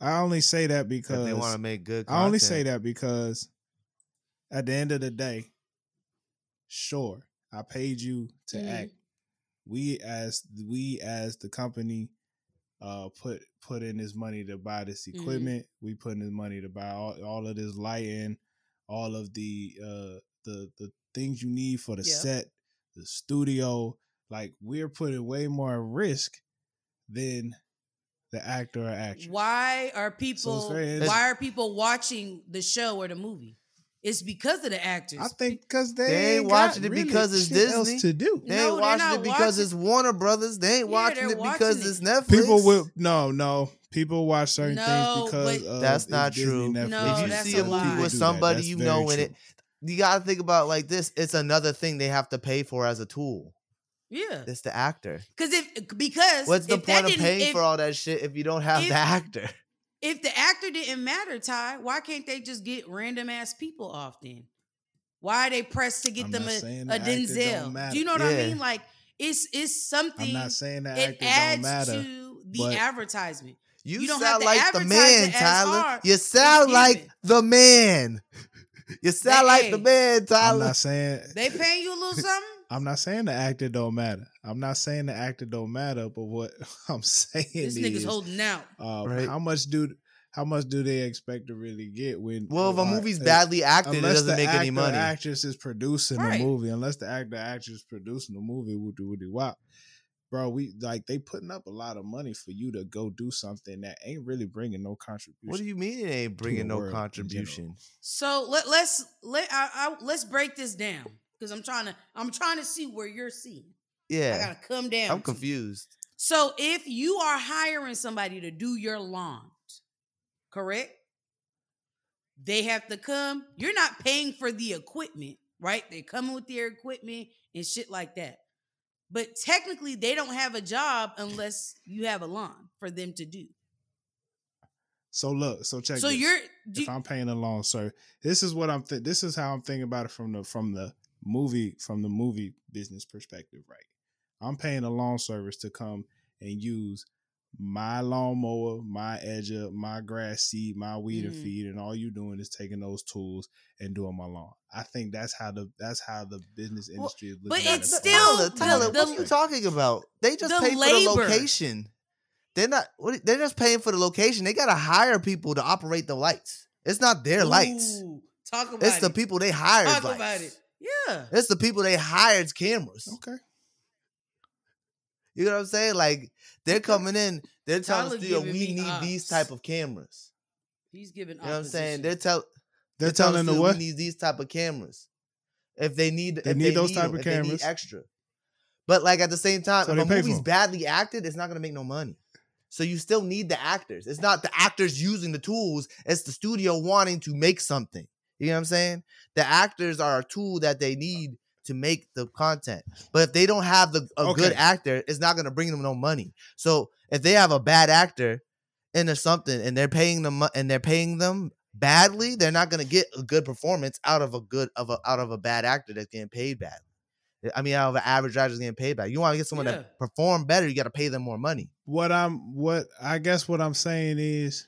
I only say that If because they want to make good I only say that because at the end of the day, sure, I paid you to Mhm. act. We as we as the company uh put put in this money to buy this Mhm. equipment. We put in this money to buy all, all of this lighting, all of the uh the the things you need for the Yeah. set, the studio. Like we're putting way more risk than the actor or actress. Why are people very interesting. why are people watching the show or the movie? It's because of the actors. I think because they, They ain't ain't got watching it really because it's shit else Disney. to do. They No, ain't they're watching it because watching- it's Warner Brothers. They ain't Yeah, watching it because watching it's. Netflix. People will no, no. People watch certain No, things because of That's not Disney, true. Netflix, No, if you that's see a a movie with do that. somebody you very know in true. it, you gotta think about like this. It's another thing they have to pay for as a tool. Yeah. It's the actor. Because if eh, because What's the if that point of paying if, for all that shit if you don't have if- the actor? if the actor didn't matter, Ty, why can't they just get random ass people off then? Why are they pressed to get I'm them a, a the Denzel? Do you know what Yeah. I mean? Like it's it's something. I'm not saying that it actor don't adds matter. to the advertisement. You, You don't have sound to like the man, Tyler. You sound like given. the man. You sound like the man, Tyler. I'm not saying They paying you a little something. I'm not saying the actor don't matter. I'm not saying the actor don't matter, but what I'm saying is. This is nigga's holding out. uh, Right. how much do how much do they expect to really get when well, if a movie's uh, badly acted, it doesn't the make any money. Actress is producing Right. the movie. Unless the actor actress is producing the movie, woody woody wop. Bro, we like they putting up a lot of money for you to go do something that ain't really bringing no contribution. What do you mean it ain't bringing no world in general. contribution? So let let's let I, I, let's break this down because I'm trying to I'm trying to see where you're seeing. Yeah. I gotta come down. I'm to it. confused. So if you are hiring somebody to do your lawn, correct? They have to come. You're not paying for the equipment, right? They're coming with their equipment and shit like that. But technically, they don't have a job unless you have a lawn for them to do. So look, so check. so this. you're do, if I'm paying a loan, sir, this is what I'm. Th- this is how I'm thinking about it from the from the movie from the movie business perspective, right? I'm paying a lawn service to come and use my lawnmower, my edger, my grass seed, my weed and Mhm. feed, and all you're doing is taking those tools and doing my lawn. I think that's how the that's how the business Well, industry is looking. but at it's still Tyler, the- Tyler, the- what are you talking about? They just the pay for labor. the location. They're not. What, they're just paying for the location. They gotta hire people to operate the lights. It's not their lights. Talk about It's it. the people they hired. Talk lights. about it. Yeah. It's the people they hired cameras. Okay. You know what I'm saying? Like they're coming in, they're telling studio we need these type of cameras. He's giving. You know what I'm saying? They're tell They're, telling telling the what? we need these type of cameras. If they need, They if need those type them, of they need cameras. extra. But like at the same time, So if they a movie's badly acted, it's not gonna make no money. So you still need the actors. It's not the actors using the tools. It's the studio wanting to make something. You know what I'm saying? The actors are a tool that they need to make the content. But if they don't have the a good actor, it's not gonna bring them no money. So if they have a bad actor into something and they're paying them and they're paying them badly, they're not gonna get a good performance out of a good of a out of a bad actor that's getting paid badly. I mean, out of an average actor that's getting paid bad. You want to get someone Yeah. that perform better, you got to pay them more money. what I'm what I guess what I'm saying is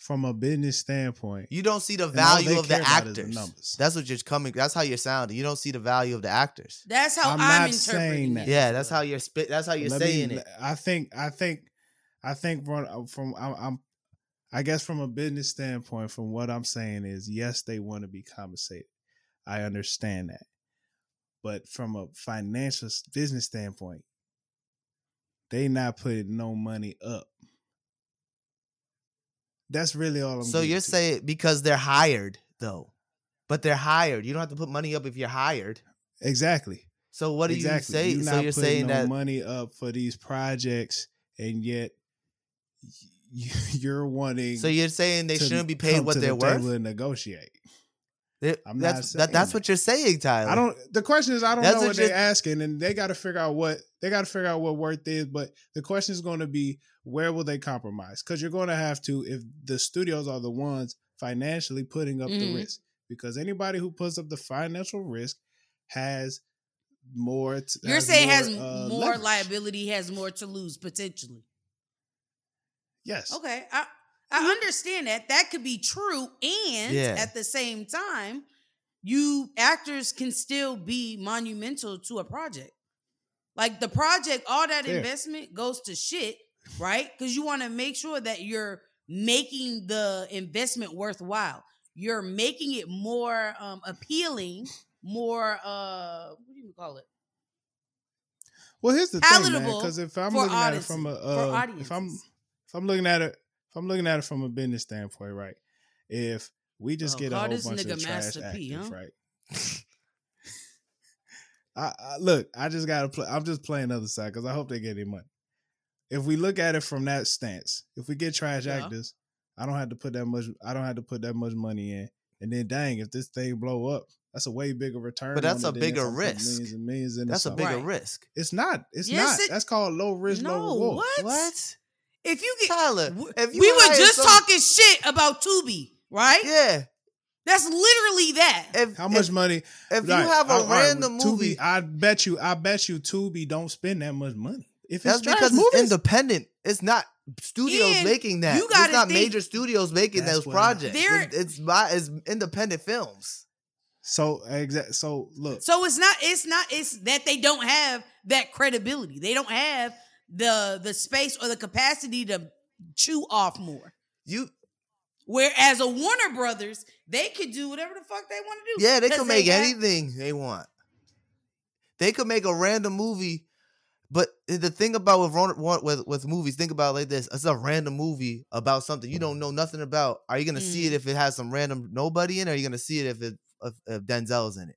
from a business standpoint. You don't see the and all they value of the care about is the actors. numbers. That's what you're coming. That's how you're sounding. You don't see the value of the actors. That's how I'm I'm, not interpreting saying that. Yeah, that's how you're spit. That's how you're Let me- saying it. I think I think I think from uh, from I'm, I'm I guess from a business standpoint, from what I'm saying is yes, they want to be compensated. I understand that, but from a financial business standpoint, they not putting no money up. That's really all I'm. So you're to. saying because they're hired though, but they're hired. You don't have to put money up if you're hired. exactly. So what do exactly. you say? You're so not you're putting saying no that money up for these projects, and yet you're wanting. So you're saying they shouldn't be paid what they're the worth? and negotiate. They- I'm not that's saying that, that's that. what you're saying, Tyler. I don't. The question is, I don't That's know what what they're asking, and they got to figure out what they got to figure out what worth is. But the question is going to be, where will they compromise? Because you're going to have to, if the studios are the ones financially putting up Mhm. the risk, because anybody who puts up the financial risk has more. t- You're saying has uh, more leverage. liability, has more to lose potentially. Yes. Okay, I I understand that. That could be true, and Yeah. at the same time, you actors can still be monumental to a project. Like the project, all that Fair. investment goes to shit, right? Because you want to make sure that you're making the investment worthwhile. You're making it more um, appealing, more uh, what do you call it? Well, here's the thing, man. Because if I'm looking at it from a, audiences- for uh, if I'm if I'm looking at it, if I'm looking at it from a business standpoint, right? If we just Oh, get a whole this bunch nigga of trash P, actors, huh? right? I, I look, I just gotta play. I'm just playing other side because I hope they get any money. If we look at it from that stance, if we get trash Yeah. actors, I don't have to put that much. I don't have to put that much money in. And then, dang, if this thing blow up, that's a way bigger return. But that's a it than if bigger risk. Millions and millions into That's a bigger Right. risk. It's not. It's Yes, not. it- That's called low risk, no, low reward. what? What? If you get Tyler, W- if you we were just some- talking shit about Tubi, right? Yeah. That's literally that. If, How much if, money? if you Right, have a random Tubi, movie, I bet you, I bet you, Tubi don't spend that much money. If that's it's trash because movies, it's independent. It's not studios And making that. you it's gotta not think- major studios making those projects. It's, it's by it's independent films. So exact. So look, So it's not it's not it's that they don't have that credibility. They don't have the the space or the capacity to chew off more. You Whereas a Warner Brothers, they could do whatever the fuck they want to do. yeah, they could make have- anything they want. They could make a random movie, but the thing about with ron- with with movies, think about it like this: it's a random movie about something you don't know nothing about. Are you gonna see Mm. it if it has some random nobody in it? Or are you gonna see it if it if, if Denzel's in it?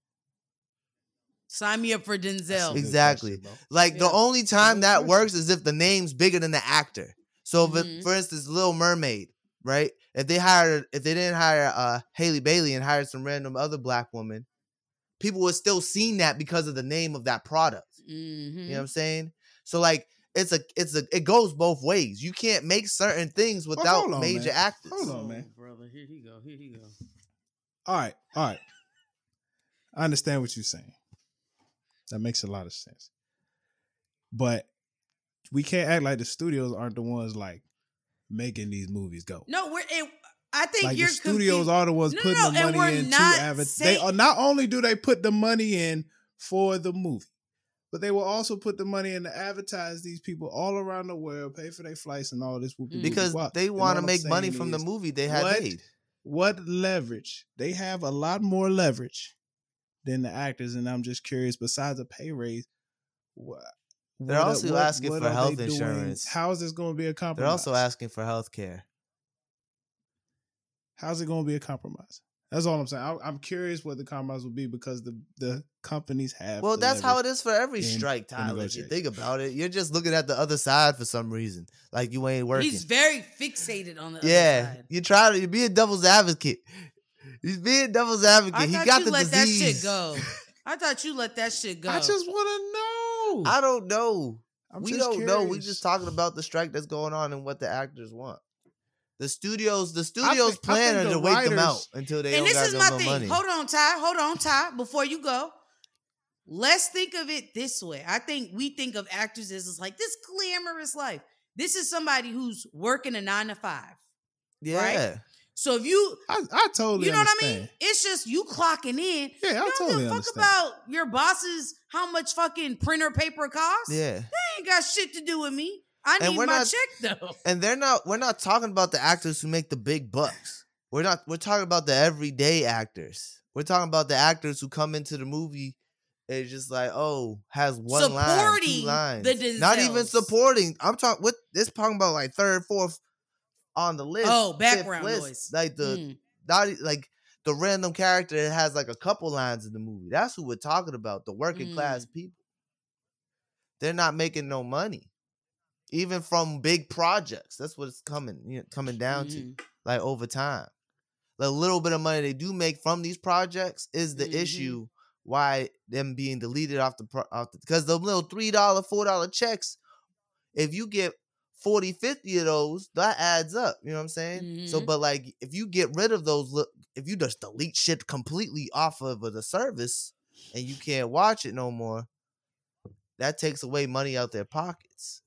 Sign me up for Denzel. Exactly. question, bro. Like the only time that works is if the name's bigger than the actor. So if, it, for instance, Little Mermaid, right? If they hired, if they didn't hire uh Halle Bailey and hired some random other black woman, people would still seen that because of the name of that product. Mhm. You know what I'm saying? So like it's a it's a it goes both ways. You can't make certain things without hold on, major man. actors. Hold on, man. Oh, brother. Here he go. Here he go. All right, all right. I understand what you're saying. That makes a lot of sense. But we can't act like the studios aren't the ones like making these movies go. No, we're it, I think Like you're the studios confused. are the ones No, no, putting no, the money in to not advertise. saying- They are not only do they put the money in for the movie, but they will also put the money in to advertise these people all around the world, pay for their flights and all this. Because they want to make money from the movie they had what? made. what leverage they have a lot more leverage than the actors and i'm just curious besides a pay raise what, They're what- also what- asking for health doing? insurance. how is this going to be a compromise They're also asking for health care. how's it going to be a compromise that's all i'm saying I, i'm curious what the compromise will be because the the companies have Well, that's how it is for every strike, the Tyler. If you think about it, you're just looking at the other side for some reason, like you ain't working. He's very fixated on the yeah, other side. you try to you be a devil's advocate. He's being devil's advocate. I he thought got you the let disease. that shit go. I thought you let that shit go. i just want to know I don't know. I'm we just don't know. We curious. just talking about the strike that's going on and what the actors want. The studios, the studios think- I plan think to the wait them out until they and don't this got is no my more thing. money. Hold on, Ty. Hold on, Ty. Before you go, let's think of it this way. I think we think of actors as it's like this glamorous life. This is somebody who's working a nine to five. yeah, So if you, I, I totally you know understand. what I mean? It's just you clocking in. yeah i You don't totally give a fuck understand about your bosses, how much fucking printer paper costs. yeah. They ain't got shit to do with me. I And need we're my not- check though. And they're not. We're not talking about the actors who make the big bucks. We're not. We're talking about the everyday actors. We're talking about the actors who come into the movie. It's just like, oh, has one line, Supporting two lines. Not even supporting. I'm talking. with this talking about? Like third, fourth on the list. Oh, background list. noise. Like the Mm. not like the random character that has like a couple lines in the movie. That's who we're talking about. The working Mm. class people. They're not making no money, even from big projects. That's what it's coming you know, coming down to. Mhm. Like over time, the little bit of money they do make from these projects is the Mhm. issue. Why them being deleted off the pro- off the because the little three dollar four dollar checks, if you get 40, 50 of those, that adds up. You know what I'm saying? So, Mhm. but like, if you get rid of those, li- if you just delete shit completely off of the service and you can't watch it no more, that takes away money out their pockets.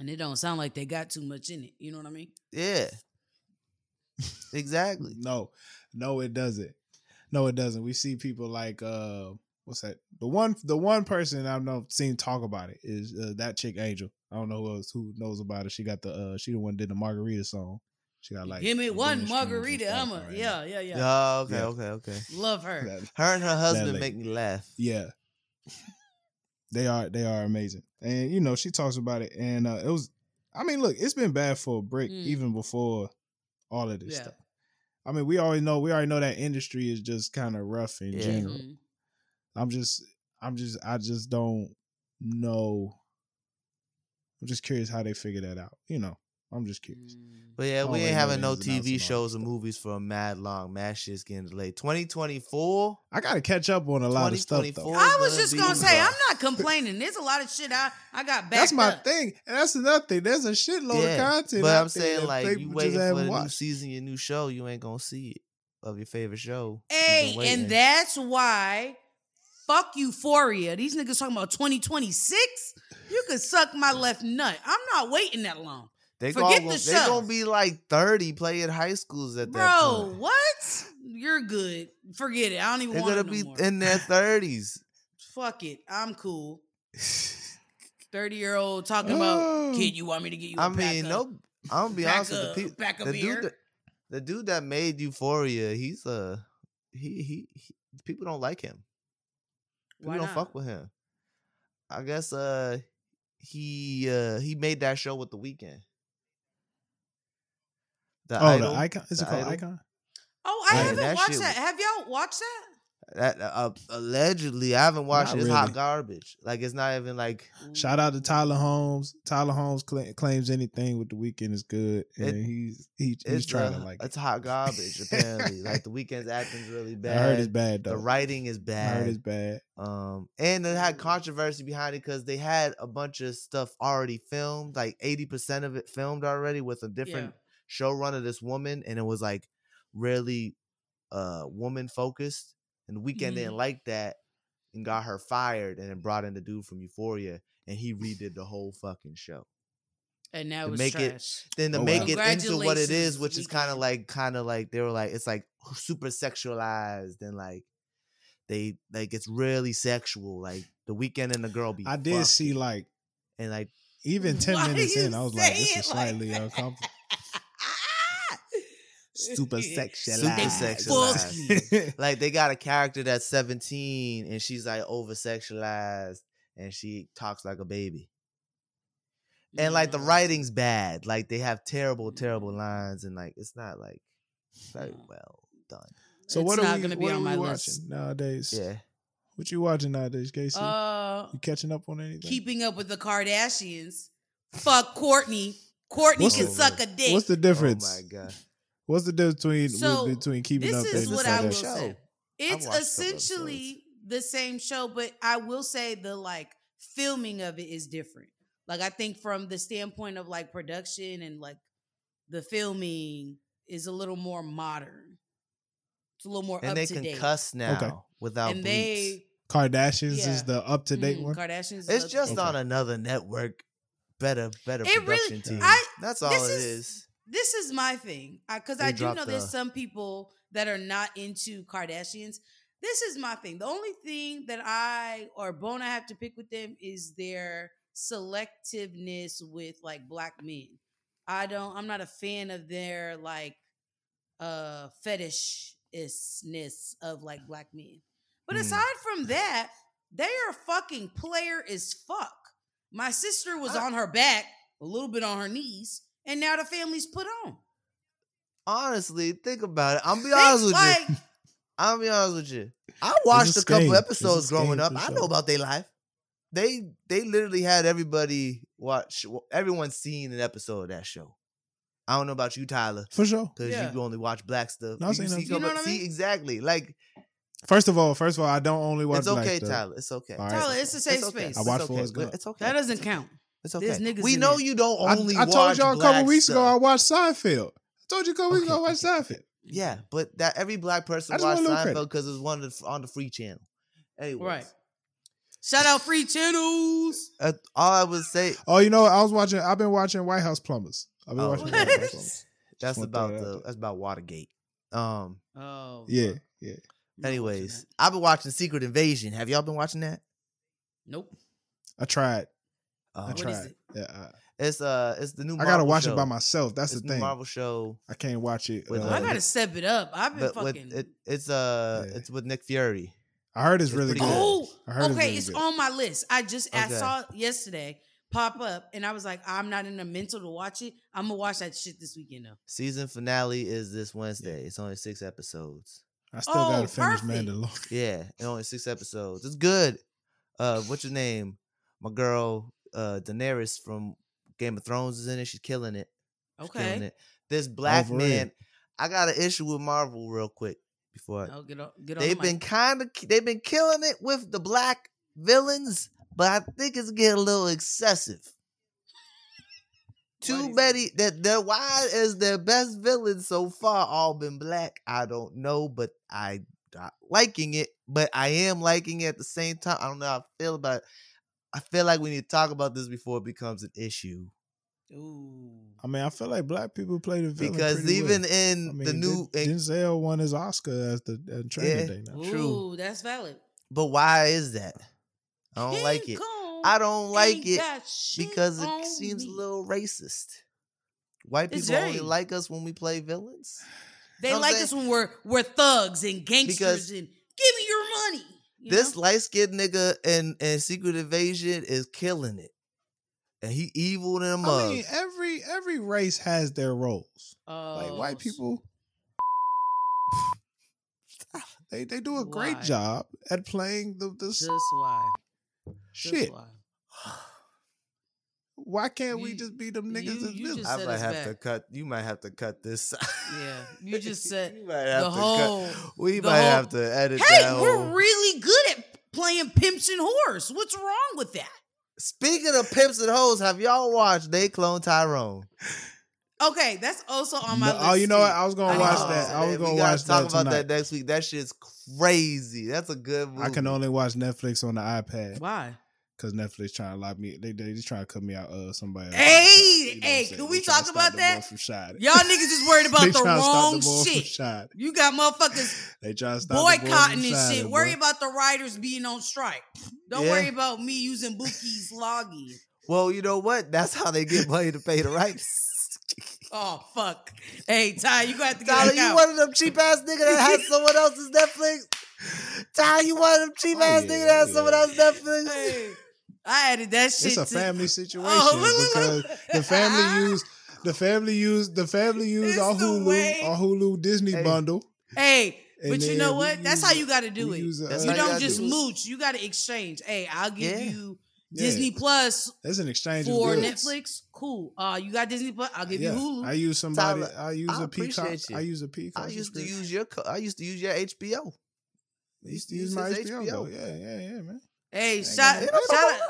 And it don't sound like they got too much in it. You know what I mean? Yeah, exactly. No, no, it doesn't. No, it doesn't. We see people like uh, what's that? The one, the one person I've know seen talk about it is uh, that chick Angel. I don't know who else who knows about it. She got the uh, she the one did the Margarita song. She got like Give me a one billion streams and margarita. stuff I'm a already. yeah, yeah, yeah. Yeah. okay, Yeah. okay, okay. Love her. That- Her and her husband make me laugh. yeah, they are they are amazing, and you know she talks about it, and uh, it was. I mean, look, it's been bad for a Brick Mm. even before all of this Yeah. stuff. I mean, we already know we already know that industry is just kind of rough in Yeah. general. Mhm. I'm just, I'm just, I just don't know. I'm just curious how they figure that out. You know, I'm just curious. Mm. But yeah, we ain't having no was announcing all TV shows or movies for a mad long. Mad shit's getting delayed. 2024. I gotta catch up on a lot of stuff though. I was just gonna say, I'm not complaining. There's a lot of shit I, I got back. That's my up. thing, and that's another thing. There's a shitload of content. But out I'm saying like you waiting for haven't the new season, your new show, you ain't gonna see it of your favorite show. Hey, and that's why fuck Euphoria. These niggas talking about 2026. You could suck my left nut. I'm not waiting that long. They forget gonna, the They show. gonna be like 30 playing high schools at that Bro, what? You're good. Forget it. I don't even They're want gonna be no in their 30s. Fuck it. I'm cool. 30 year old talking Oh. about, kid, you want me to get you a I mean, of- no, I'm gonna be honest with the people. pack of the dude, that, the dude that made Euphoria, he's uh he, he he people don't like him. People Why don't not? fuck with him. I guess uh he uh he made that show with the Weeknd. The Oh, Idol, the icon. Is The it called Idol? icon? Oh, I Man, haven't that watched that. was- Have y'all watched that? That uh, allegedly, I haven't watched Not it. It's hot garbage. Like it's not even like Shout out to Tyler Holmes. Tyler Holmes cla- claims anything with the Weeknd is good, and It- he's he, he's trying uh, to like. it's hot garbage. Apparently, like the Weeknd's acting's really bad. I bad. heard it's bad The writing is bad. I bad. heard it's bad. Um, and it had controversy behind it because they had a bunch of stuff already filmed, like eighty percent of it filmed already with a different showrunner, this woman, and it was like really uh woman focused. And the Weeknd didn't Mhm. like that and got her fired, and then brought in the dude from Euphoria, and he redid the whole fucking show. And now To it's make it- Then to Oh, make wow. it into what it is, which is kind of like, kind of like they were like, it's like super sexualized and like they like it's really sexual. Like the Weeknd and the girl be. I did see like and like even ten Why minutes in, I was like, this is slightly that? uncomfortable. Super Super sexualized. sexualized. like they got a character that's 17 and she's like over sexualized and she talks like a baby. And like the writing's bad. Like they have terrible, terrible lines and like it's not like very well done. so It's what are not we, gonna be what on are we my watching list. nowadays? Yeah. What you watching nowadays, Casey? Uh, you catching up on anything? keeping up with the Kardashians. Fuck Kourtney. Kourtney What's can the- suck a dick. What's the difference? Oh my god. What's the difference between So, between keeping this up is and what the I will Kardashians? show. say. It's watched a couple essentially the same show, but I will say the like filming of it is different. Like I think from the standpoint of like production and like the filming is a little more modern. It's a little more And up they to can date. cuss now without and bleeps. they Kardashians Yeah. is the up to date mm, one. Kardashians. It's up to just date. on another network. Better, better It really- production team. I- That's all this it is- is. This is my thing because They I do know dropped there's some people that are not into Kardashians. This is my thing. The only thing that I or bone I have to pick with them is their selectiveness with like black men. I don't. I'm not a fan of their like uh fetishness of like black men. But Hmm. aside from that, they are fucking player as fuck. My sister was I- on her back, a little bit on her knees, and now the family's put on. Honestly, think about it. I'm be Think, honest with like, you. I'll be honest with you. I watched a, a couple scheme. A episodes growing up. for I know about their life. They they literally had everybody watch. Everyone's seen an episode of that show. I don't know about you, Tyler, For sure. because Yeah. you only watch black stuff. No, I've you see. You know what I see mean? exactly. Like First of all, first of all, I don't only watch it's okay, black stuff. Tyler. It's okay. All right. Tyler, it's a safe It's okay. space. I watch It's okay. Forrest Gump. It's okay. That doesn't count. It's okay. There's niggas we know there. you don't I, only. I told watch y'all a couple weeks ago I stuff. watched Seinfeld. I told you a couple weeks Okay, ago I watched okay, Seinfeld. Yeah, but that every black person I just watched want a Seinfeld because it was one of the, on the free channel. Anyway, Right. Shout out free channels. Uh, all I would say Oh, you know. I was watching. I've been watching White House Plumbers. I've been Oh, watching what? White House Plumbers. that's about that the there. that's about Watergate. Um. Oh. Yeah, yeah. I'm not watching Anyways. I've been watching Secret Invasion. Have y'all been watching that? Nope. I tried. Um, I What is tried. it? Yeah, I, It's uh, it's the new. I gotta watch show. it by myself. That's It's the thing. Marvel show, I can't watch it. With, uh, I gotta step it up. I've been but with fucking. it, it's uh, Yeah. it's with Nick Fury. I heard it's, it's really good. good. oh, I heard it's okay. really It's on my list. I just I saw yesterday pop up, and I was like, I'm not in the mental to watch it. I'm gonna watch that shit this weekend though. Season finale is this Wednesday. It's only six episodes. I still Oh, gotta finish perfect. Mandalorian. Yeah, and only six episodes. It's good. Uh, what's your name? My girl, uh, Daenerys from Game of Thrones is in it. She's killing it. It's killing Okay. it. This black for real. man, I got an issue with Marvel real quick before I- Oh, get on, get on they've the been kind of they've been killing it with the black villains, but I think it's getting a little excessive. Too many that their why is their best villains so far all been black. I don't know, but I not liking it, but I am liking it at the same time. I don't know how I feel about it. I feel like we need to talk about this before it becomes an issue. Ooh. I mean, I feel like black people play the villain Because even well. in I mean, the new Den- in- Denzel won his Oscar as the uh, training Yeah. day now. True. Ooh, that's valid. but why is that? I don't like it. Kong I don't like it because it seems me. a little racist. White It's people only like us when we play villains. They know like us when we're we're thugs and gangsters Because and give me your money. You This light skinned nigga and and Secret Invasion is killing it. And he evil than a mug. I mean, every every race has their roles. Like Oh, white people, they they do a great job at playing the the Just why? Just shit. why? Why can't we just be them niggas you- as you villains? just I might us have to cut. You might have to cut this. Yeah, you just said You might have the to whole. cut. We the might whole- have to edit Hey, that. we're whole- really good at playing pimps and whores. What's wrong with that? Speaking of pimps and hoes, have y'all watched They Clone Tyrone? Okay, that's also on my No, oh, list. oh, you know what? I was gonna I watch know. that. I was Man, gonna we gotta watch talk that about tonight. that next week. That shit's crazy. That's a good movie. I can only watch Netflix on the iPad Why? Because Netflix trying to lock me. They they just trying to cut me out. of somebody. else. Hey, You know hey, saying? can we trying talk about that? boy From shot. Y'all niggas is worried about the trying to stop wrong the shit. You got motherfuckers They trying to stop the boy from boycotting this shit. boy. Worry about the writers being on strike. Don't Yeah. worry about me using Bookie's login. Well, you know what? That's how they get money to pay the rights. Oh fuck! Hey Ty, you got to get Tyler, back you out. one of them cheap ass nigga that has someone else's Netflix. Ty, you one of them cheap Oh, ass yeah, nigga that has yeah. someone else's Netflix. Hey, I added that shit. It's a to- family situation Oh, look, look, because the family use the family use the family use It's our Hulu our Hulu Disney Hey. bundle. Hey, And but you know we what? That's use how you got to do we it. use a, That's uh, You don't just do mooch. You got to exchange. Hey, I'll give Yeah. you yeah, Disney Plus That's an exchange for goods. Netflix. Cool. Uh, you got Disney Plus. I'll give Yeah, you Hulu. I use somebody. Tyler, I use I a peacock. you. I use a peacock. I used to use your. I used to use your HBO. I used to use my HBO. though. Yeah, yeah, yeah, man. Hey, shout, shout, out,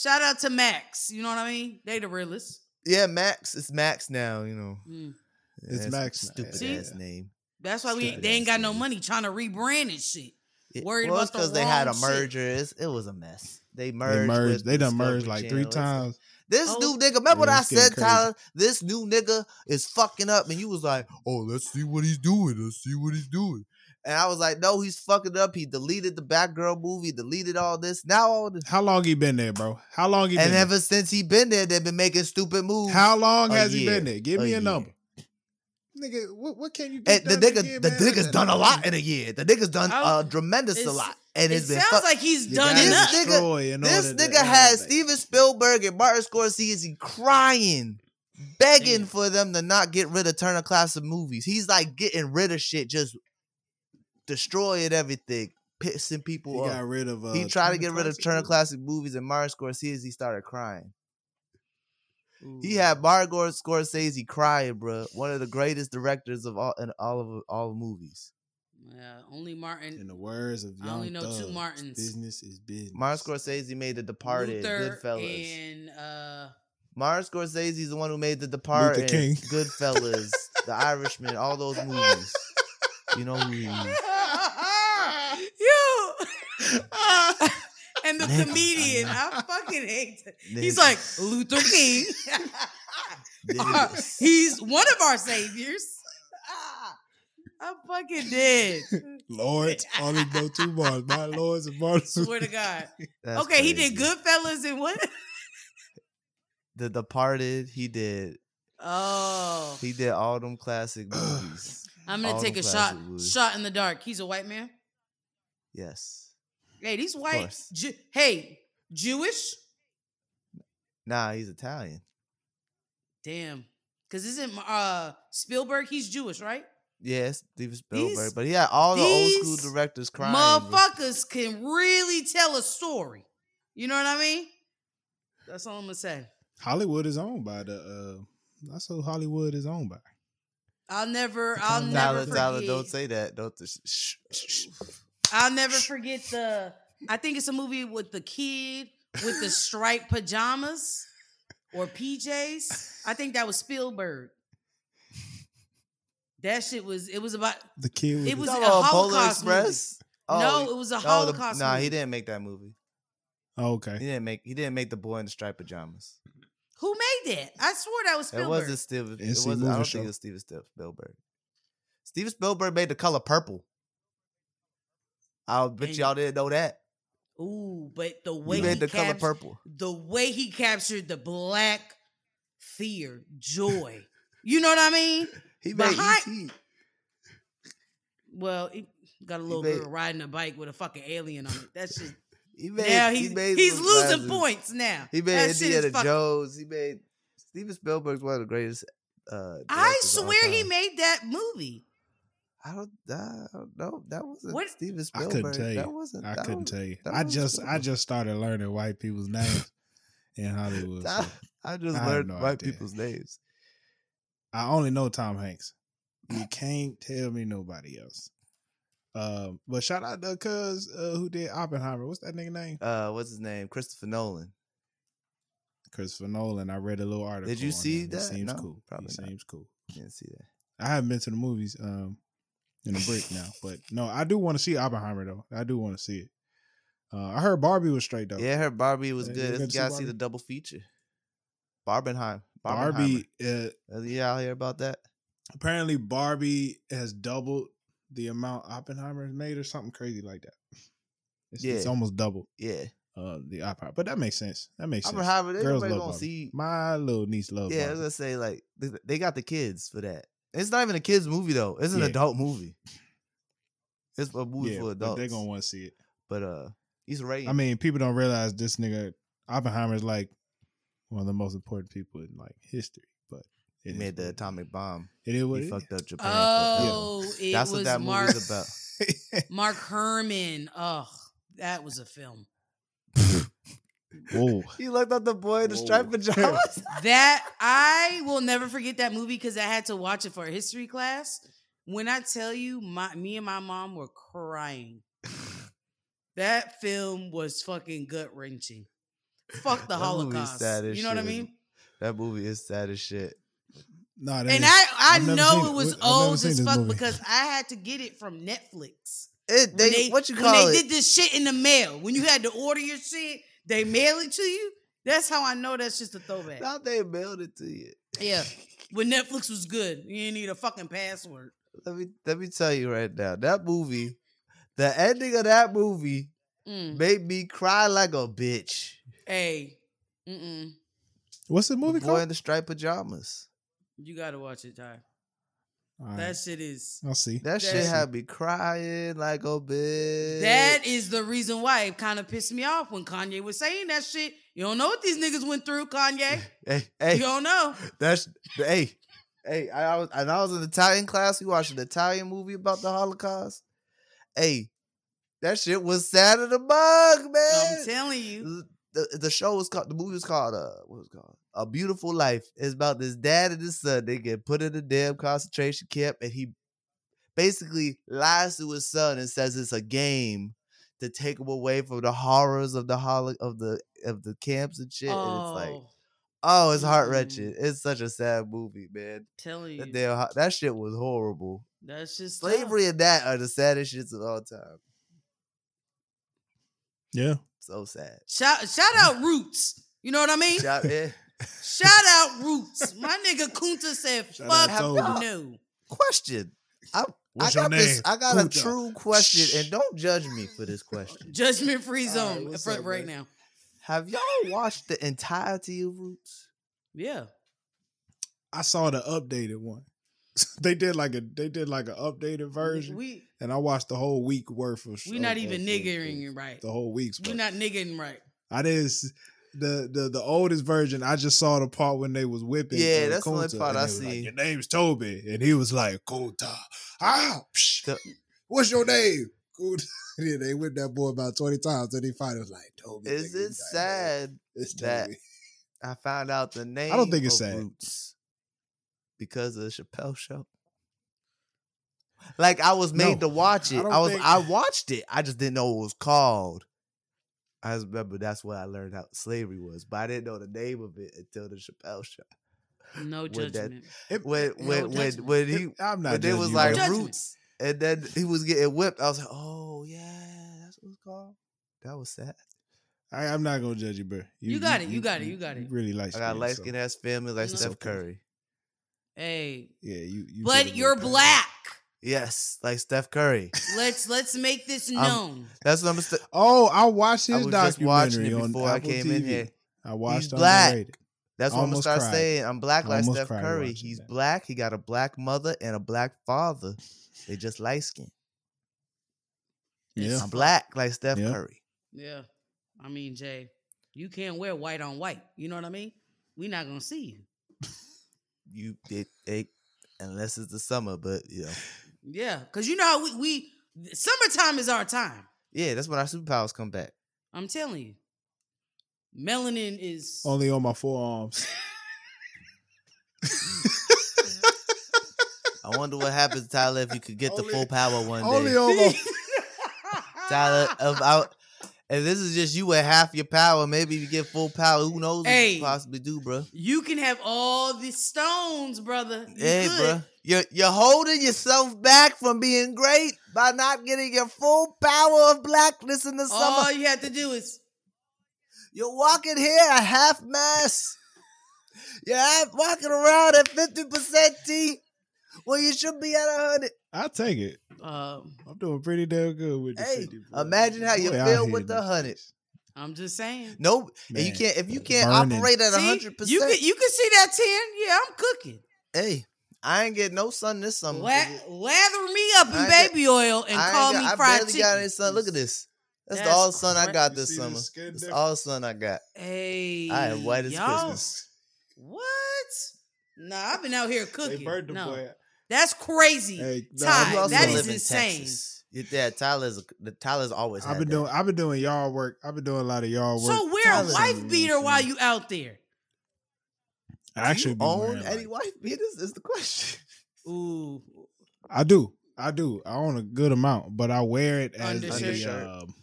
shout out to Max. You know what I mean? They the realest. Yeah, Max. It's Max now. You know. Mm. It's Max Stupid See? ass name. That's why we Stupid they ain't got no money trying to rebrand and shit. It, Worried well, about the because they had a merger. It was a mess. They merged. They merged. They done merged like three Channel. It's a- times. This Oh. new nigga, remember what I said, crazy. Tyler? This new nigga is fucking up, and you was like, "Oh, let's see what he's doing. Let's see what he's doing." And I was like, "No, he's fucking up. He deleted the Batgirl movie, deleted all this. Now all this, How long he been there, bro? How long he been and there? ever since he been there, they've been making stupid moves. How long A has he been there? Give A me a, year. number. Nigga, what, what can you get And the done in a nigga, year, the man? nigga's done a lot in a year. The nigga's done I- a tremendous a lot, and It it's been. sounds fuck- like he's done gotta enough. This nigga- This nigga has. Steven Spielberg and Martin Scorsese crying, begging Damn. for them to not get rid of Turner Classic Movies. He's like getting rid of shit, just destroying everything, pissing people He people got off. rid of. Uh, He tried to get rid of Turner Movies. Classic Movies, and Martin Scorsese He started crying. He had Martin Scorsese crying, bro. One of the greatest directors of all in all of all movies. Yeah, only Martin. In the words of young I Young only know two Martins. Business is business. Martin Scorsese made The Departed, Luther Goodfellas. and uh, Martin Scorsese is the one who made The Departed, King. Goodfellas, The Irishman, all those movies. You know who he is. You and the comedian. I fucking hate. He's like Luther King. Niggas. He's one of our saviors. I'm fucking dead. Lord, only know two bars. My lords and Martin. Swear to God. That's okay, he did crazy. Goodfellas and what? The Departed. He did. Oh, He did all them classic movies. I'm gonna all take a shot. movies. Shot in the dark. He's a white man. Yes. Hey, these white. Ju- hey, Jewish. Nah, he's Italian. Damn. Cause isn't uh Spielberg? He's Jewish, right? Yes, Steven Spielberg. These- but he had all the old school directors crying. bro. Motherfuckers can really tell a story. You know what I mean? That's all I'm gonna say. Hollywood is owned by the uh, That's who Hollywood is owned by. I'll never, I'll Tyler, never Tyler, forget. Tyler, don't say that. Don't. Sh- sh- sh- I'll never forget the. I think it's a movie with the kid with the striped pajamas or PJs. I think that was Spielberg. That shit was. It was about. The kid. With It was You a talking about Polar Holocaust movie. Express. no, it was a oh, the- Holocaust. nah, he didn't make that movie. Oh, He didn't make. He didn't make the boy in the striped pajamas. Who made that? I swore that was It Spielberg. wasn't Steven. It wasn't. I don't show. think it was Steven Spielberg. Steven Spielberg made the color purple. I'll bet And- y'all didn't know that. Ooh, but the way He he, the color captured, purple. the way he captured the black fear, joy. You know what I mean? He made Behind- ET. Well, he got a little made- girl riding a bike with a fucking alien on it. That's just He made. now he he's made he's losing classes. points now. He made That Indiana fuck- Jones. He made Steven Spielberg's one of the greatest. Uh, I directors of all swear he made that movie. I don't. I don't know. That wasn't What- Steven Spielberg. I Spielberg. couldn't tell you. That wasn't. I that couldn't was- tell you. I was just I just started learning white people's names in Hollywood. so I just I learned no white idea. people's names. I only know Tom Hanks. You can't tell me nobody else. Um, but shout out to cuz uh, who did Oppenheimer. What's that nigga name? Uh, what's his name? Christopher Nolan. Christopher Nolan. I read a little article. Did you on see him. that? He seems No, cool. probably he not. seems cool. Didn't see that. I haven't been to the movies um in a break now, but no, I do want to see Oppenheimer though. I do want to see it. Uh, I heard Barbie was straight though. Yeah, her Barbie was good. You see gotta see Barbie? the double feature. Barbenheim. Barbie. Uh. Uh, You hear about that? apparently, Barbie has doubled the amount Oppenheimer has made, or something crazy like that. It's, it's almost double Yeah. uh, the Oppenheimer, but that makes sense. That makes sense. Oppenheimer. Girls love gonna Barbie. see. My little niece loves. Yeah, I was gonna say like they, they got the kids for that. It's not even a kids movie though. It's an Yeah. adult movie. It's a movie yeah, for adults. they're gonna want to see it. But uh, he's rating. I mean, people don't realize this nigga Oppenheimer is like one of the most important people in like history. But he made the what it is. atomic bomb. It is what He it fucked up Japan. Oh, forever. it That's was what that Mark movie's about. Mark Herman. Oh, that was a film. Whoa. He looked at the boy in the Whoa. striped pajamas. That I will never forget that movie because I had to watch it for a history class. When I tell you, my me and my mom were crying. That film was fucking gut wrenching. Fuck the That movie Holocaust. sad as You know what I mean? that movie is sad as shit. Nah, that And is- I I I've know it was I've old as fuck movie. because I had to get it from Netflix. It, When they, what you when call they did this shit in the mail. When you had to order your shit, they mail it to you. That's how I know that's just a throwback. Now they mailed it to you. Yeah. When Netflix was good, you didn't need a fucking password. Let me let me tell you right now. That movie, the ending of that movie Mm. made me cry like a bitch. Hey, mm-mm. What's the The movie boy called? in the striped pajamas. you gotta watch it, Ty. All right, That shit is. I'll see. That shit had me crying like a bitch. That is the reason why it kind of pissed me off when Kanye was saying that shit. You don't know what these niggas went through, Kanye. Hey, hey, You don't know. that's hey, hey. I, I was and I was in Italian class. We watched an Italian movie about the Holocaust. Hey, that shit was sad as a bug, man. I'm telling you. the, the show was called the movie was called uh what was it called A Beautiful Life. It's about this dad and his son. They get put in a damn concentration camp, and he basically lies to his son and says it's a game to take him away from the horrors of the holo- of the of the camps and shit. and it's like, Oh, oh, it's heart wrenching. It's such a sad movie, man. telling you. That damn, that shit was horrible. That's just tough. Slavery and that are the saddest shits of all time. Yeah. So sad. Shout, shout out Roots. You know what I mean? Shout, yeah. Shout out Roots. My nigga Kunta said, Shout fuck no. Question. I, What's I your got this. name? I got a true question, and don't judge me for this question. Judgment free zone what's for up, right now. Have y'all watched the entirety of Roots? Yeah. I saw the updated one. they did like a they did like an updated version, We and I watched the whole week worth of. Shit. We of- not of- even of- niggering of right. the whole week's. We worth. not niggering right. I didn't. The, the the oldest version, I just saw the part when they was whipping. Yeah, uh, that's the only part I was like. Your name's Toby, and he was like Kunta. Ah, psh, The- what's your name? Kunta. yeah, they whipped that boy about twenty times, and he finally was like Toby. Is it sad It's that Toby. I found out the name? I don't think it's sad. Roots because of the Chappelle show? Like I was made No, to watch it. don't I, was think- I watched it. I just didn't know what it was called. I just remember that's what I learned how slavery was, but I didn't know the name of it until the Chappelle show. No With that- judgment. It- When it- when when judgment. when he it- I'm not. when they was like. Judgment. roots, and then he was getting whipped. I was like, oh yeah, that's what it's called. That was sad. I, I'm not gonna judge you, bro. You got it, you got it, you got it. Really like. I got light skin ass family like No. Steph Curry. Hey, Yeah, you. you but you're black. Yes, like Steph Curry. Let's let's make this I'm- known. That's what I'm. St- Oh, I watched I his was just watching documentary it on before I Apple came in here. I watched black. Underrated. That's what I'm gonna start cried. saying. I'm black like Almost Steph Curry. He's that. black. He got a black mother and a black father. They just light skin. Yeah. I'm black like Steph Yeah. Curry. Yeah. I mean, Jay, you can't wear white on white. You know what I mean? we not gonna see you. You it, it unless it's the summer, but you know. Yeah, because you know how we, we summertime is our time. Yeah, that's when our superpowers come back. I'm telling you. Melanin is Only on my forearms. I wonder what happens, Tyler, if you could get the full power one Only day. on my. Tyler, if, I, if this is just you at half your power, maybe you get full power. Who knows what Hey. you possibly do, bro? You can have all the stones, brother. You Hey, could. bro. You're, you're holding yourself back from being great by not getting your full power of blackness in the summer. All you have to do is You're walking here at half mass. You're half walking around at 50% T when you should be at 100. I take it. um, I'm doing pretty damn good with the Hey, 50, boy. imagine how you Boy, feel with the in these 100. I'm just saying. No, and you can't if you can't burning. operate at See, 100%. you can you can see that 10. Yeah, I'm cooking. hey, I ain't getting no sun this summer. La- lather me up in I ain't got- baby oil and call got- me I fried barely chicken. got any sun. Look at this. That's, That's all the sun I got this summer. skin That's difference? all sun I got. Hey, I am white as y'all- Christmas. What? Nah, I've been out here cooking. They burned the no, boy. That's crazy. Hey, no, Ty, You also live in insane. Texas. Yeah, Yeah, Tyler's a, the Tyler's always. I've had been that. doing. I've been doing y'all work. I've been doing a lot of y'all work. So wear a wife beater while you out there. I actually Do be you own wearing, any like- wife beaters? Is the question. Ooh, I do. I do. I own a good amount, but I wear it as Undershirt. a Undershirt. um,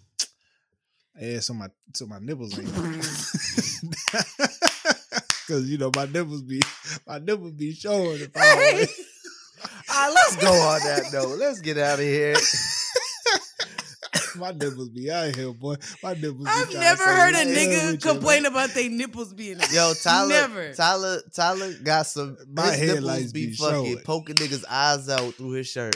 yeah, so my so my nipples ain't. Because you know my nipples be my nipples be showing. If I don't Hey. wear- All right, let's go on that note. Let's get out of here. my nipples be out here, boy. My nipples. be I've trying never heard a "What the hell nigga complain man?" about their nipples being out. Yo, Tyler, Never. Tyler, Tyler got some. My his nipples be, be fucking showing. poking niggas' eyes out through his shirt.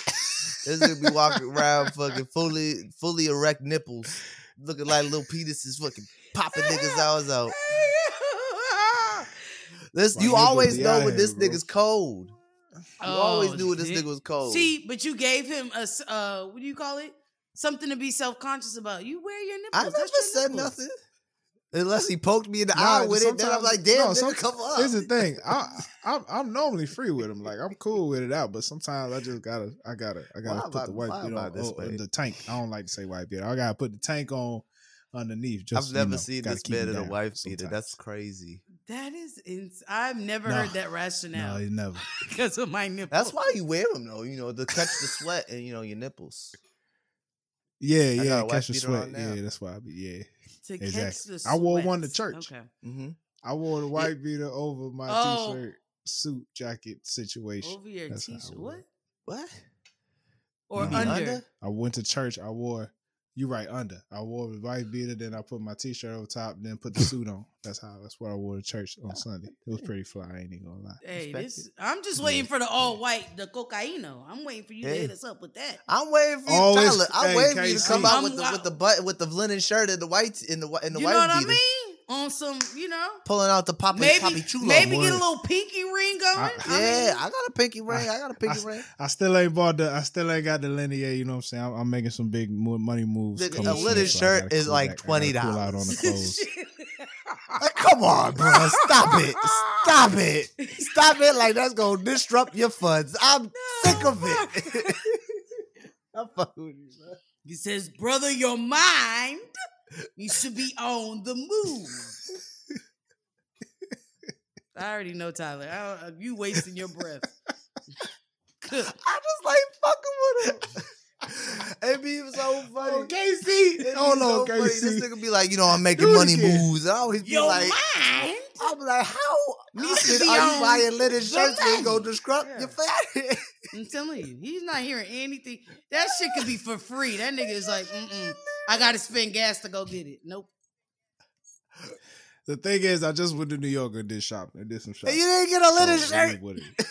this nigga be walking around fucking fully, fully erect nipples, looking like little penises, fucking popping niggas' eyes out. This My you always know when this here, bro. nigga's cold. You always Oh, knew when this shit. nigga was cold. See, but you gave him a uh, what do you call it? Something to be self conscious about. You wear your nipples. I never That's said nipples. nothing. Unless he poked me in the Nah, eye with it, then I'm like, damn, no, some- come up. Here's the thing. I, I'm I'm normally free with them. Like I'm cool with it out, but sometimes I just gotta I gotta I gotta Why put am I- the white why beater on this oh, the tank. I don't like to say white beater. I gotta put the tank on underneath. Just I've never you know, seen gotta this keep it man in a down wife beater. That's crazy. That is, ins- I've never No. heard that rationale. no, rationale never. because of my nipples. That's why you wear them though, you know, to catch the sweat and you know your nipples. Yeah, got a yeah, catch the sweat. Yeah, that's why I be. Yeah, to catch exactly. the I wore one to church. Okay. Mm-hmm. I wore the white beater over my Oh. t-shirt, suit, jacket situation. Over your That's how I t-shirt. What? What? Or You under? under? I went to church. I wore. You right under. I wore the white beater, then I put my t-shirt over top, then put the suit on. That's how. That's what I wore to church on Sunday. It was pretty fly. I ain't even gonna lie. Hey, Respect this. I'm just waiting for the all white, the cocaino. I'm waiting for you to Hey. hit us up with that. I'm waiting for you, it's- Tyler. I'm hey, waiting for you to come out I'm with the wa- with the butt with the linen shirt and the white in the whi- in the you white know what I beater, mean? On some, you know, pulling out the poppy maybe poppy chulo. maybe boy. get a little pinky ring going. I- I yeah, mean, I got a pinky ring. I got a pinky I- ring. I still ain't bought the. I still ain't got the linear. You know what I'm saying? I'm, I'm making some big money moves. Nigga, coming a soon, linen so shirt gotta is cool like back. I gotta $20. Cool out on the clothes. Like, come on, bro. Stop it. Stop it. Stop it. Like that's gonna disrupt your funds. I'm sick of it. I'm fucking with you, bro. He says, "Brother, your mind, you should be on the move." I already know Tyler. I don't, uh, you wasting your breath. I just like fucking with him. It be so funny. Oh, KC. It be Hold so on, funny. This nigga be like, you know, I'm making Do it money again. moves. I always be Your like, mind. I'm like, how Needs to often are on you buying linen the shirts and go money. disrupt Yeah. your family? I'm telling you, he's not hearing anything. That shit could be for free. That nigga is like, mm-mm. I gotta spend gas to go get it. Nope. The thing is, I just went to New York and did shopping. I did some shopping. and you didn't get a linen So, shirt. what it is.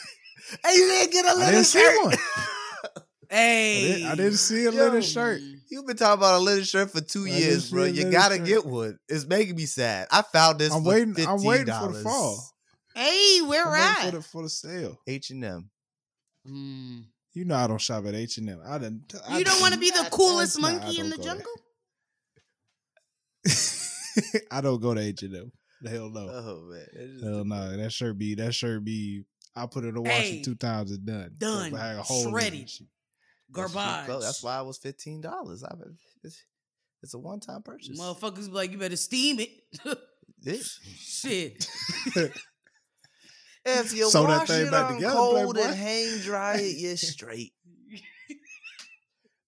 And you didn't get a linen didn't see shirt. one. I Hey, didn't, I didn't see a Yo. linen shirt. You've been talking about a linen shirt for two I years, bro. You gotta shirt. get one. It's making me sad. I found this. I'm for waiting. $15. I'm waiting for the fall. Hey, where I'm at? for the for the sale. H and M. Mm. You know I don't shop at H and M. I didn't. I You don't want to be the coolest I monkey in the jungle? I don't go to H and M. Hell no. Oh man, Hell no. That shirt be. That shirt be. I put it in the washer Hey, two times. and done. done, If I had a hole in it and shredded. That's Garbage. That's why it was fifteen dollars. I mean, it's, it's a one time purchase. Motherfuckers be like, you better steam it. It- Shit. If you Sew that wash thing it back on together, cold and hang dry it, you're straight.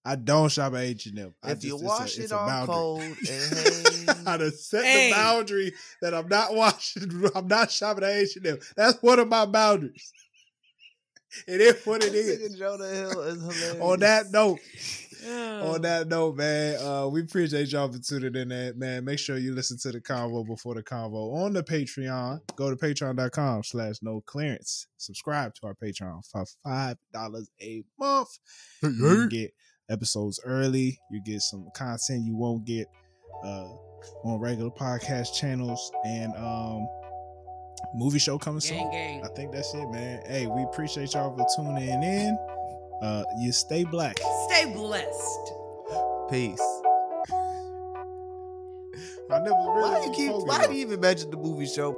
I don't shop at H and M. if you it's a- wash it on boundary. cold and hang, I done set Hey. the boundary that I'm not washing. I'm not shopping at H and M. That's one of my boundaries. It is what it This is. nigga Jonah Hill is hilarious. On that note. On that note, man, uh, we appreciate y'all for tuning in. There, man, make sure you listen to the convo before the convo on the Patreon. Go to patreon.com slash no clearance. Subscribe to our Patreon for five dollars a month. You can get episodes early. You get some content you won't get uh, on regular podcast channels and um, movie show coming soon. Gang, gang. I think that's it, man. Hey, we appreciate y'all for tuning in. Uh, you stay black. Stay blessed. Peace. My nipples really Why do you keep? Why do you even mention the movie show?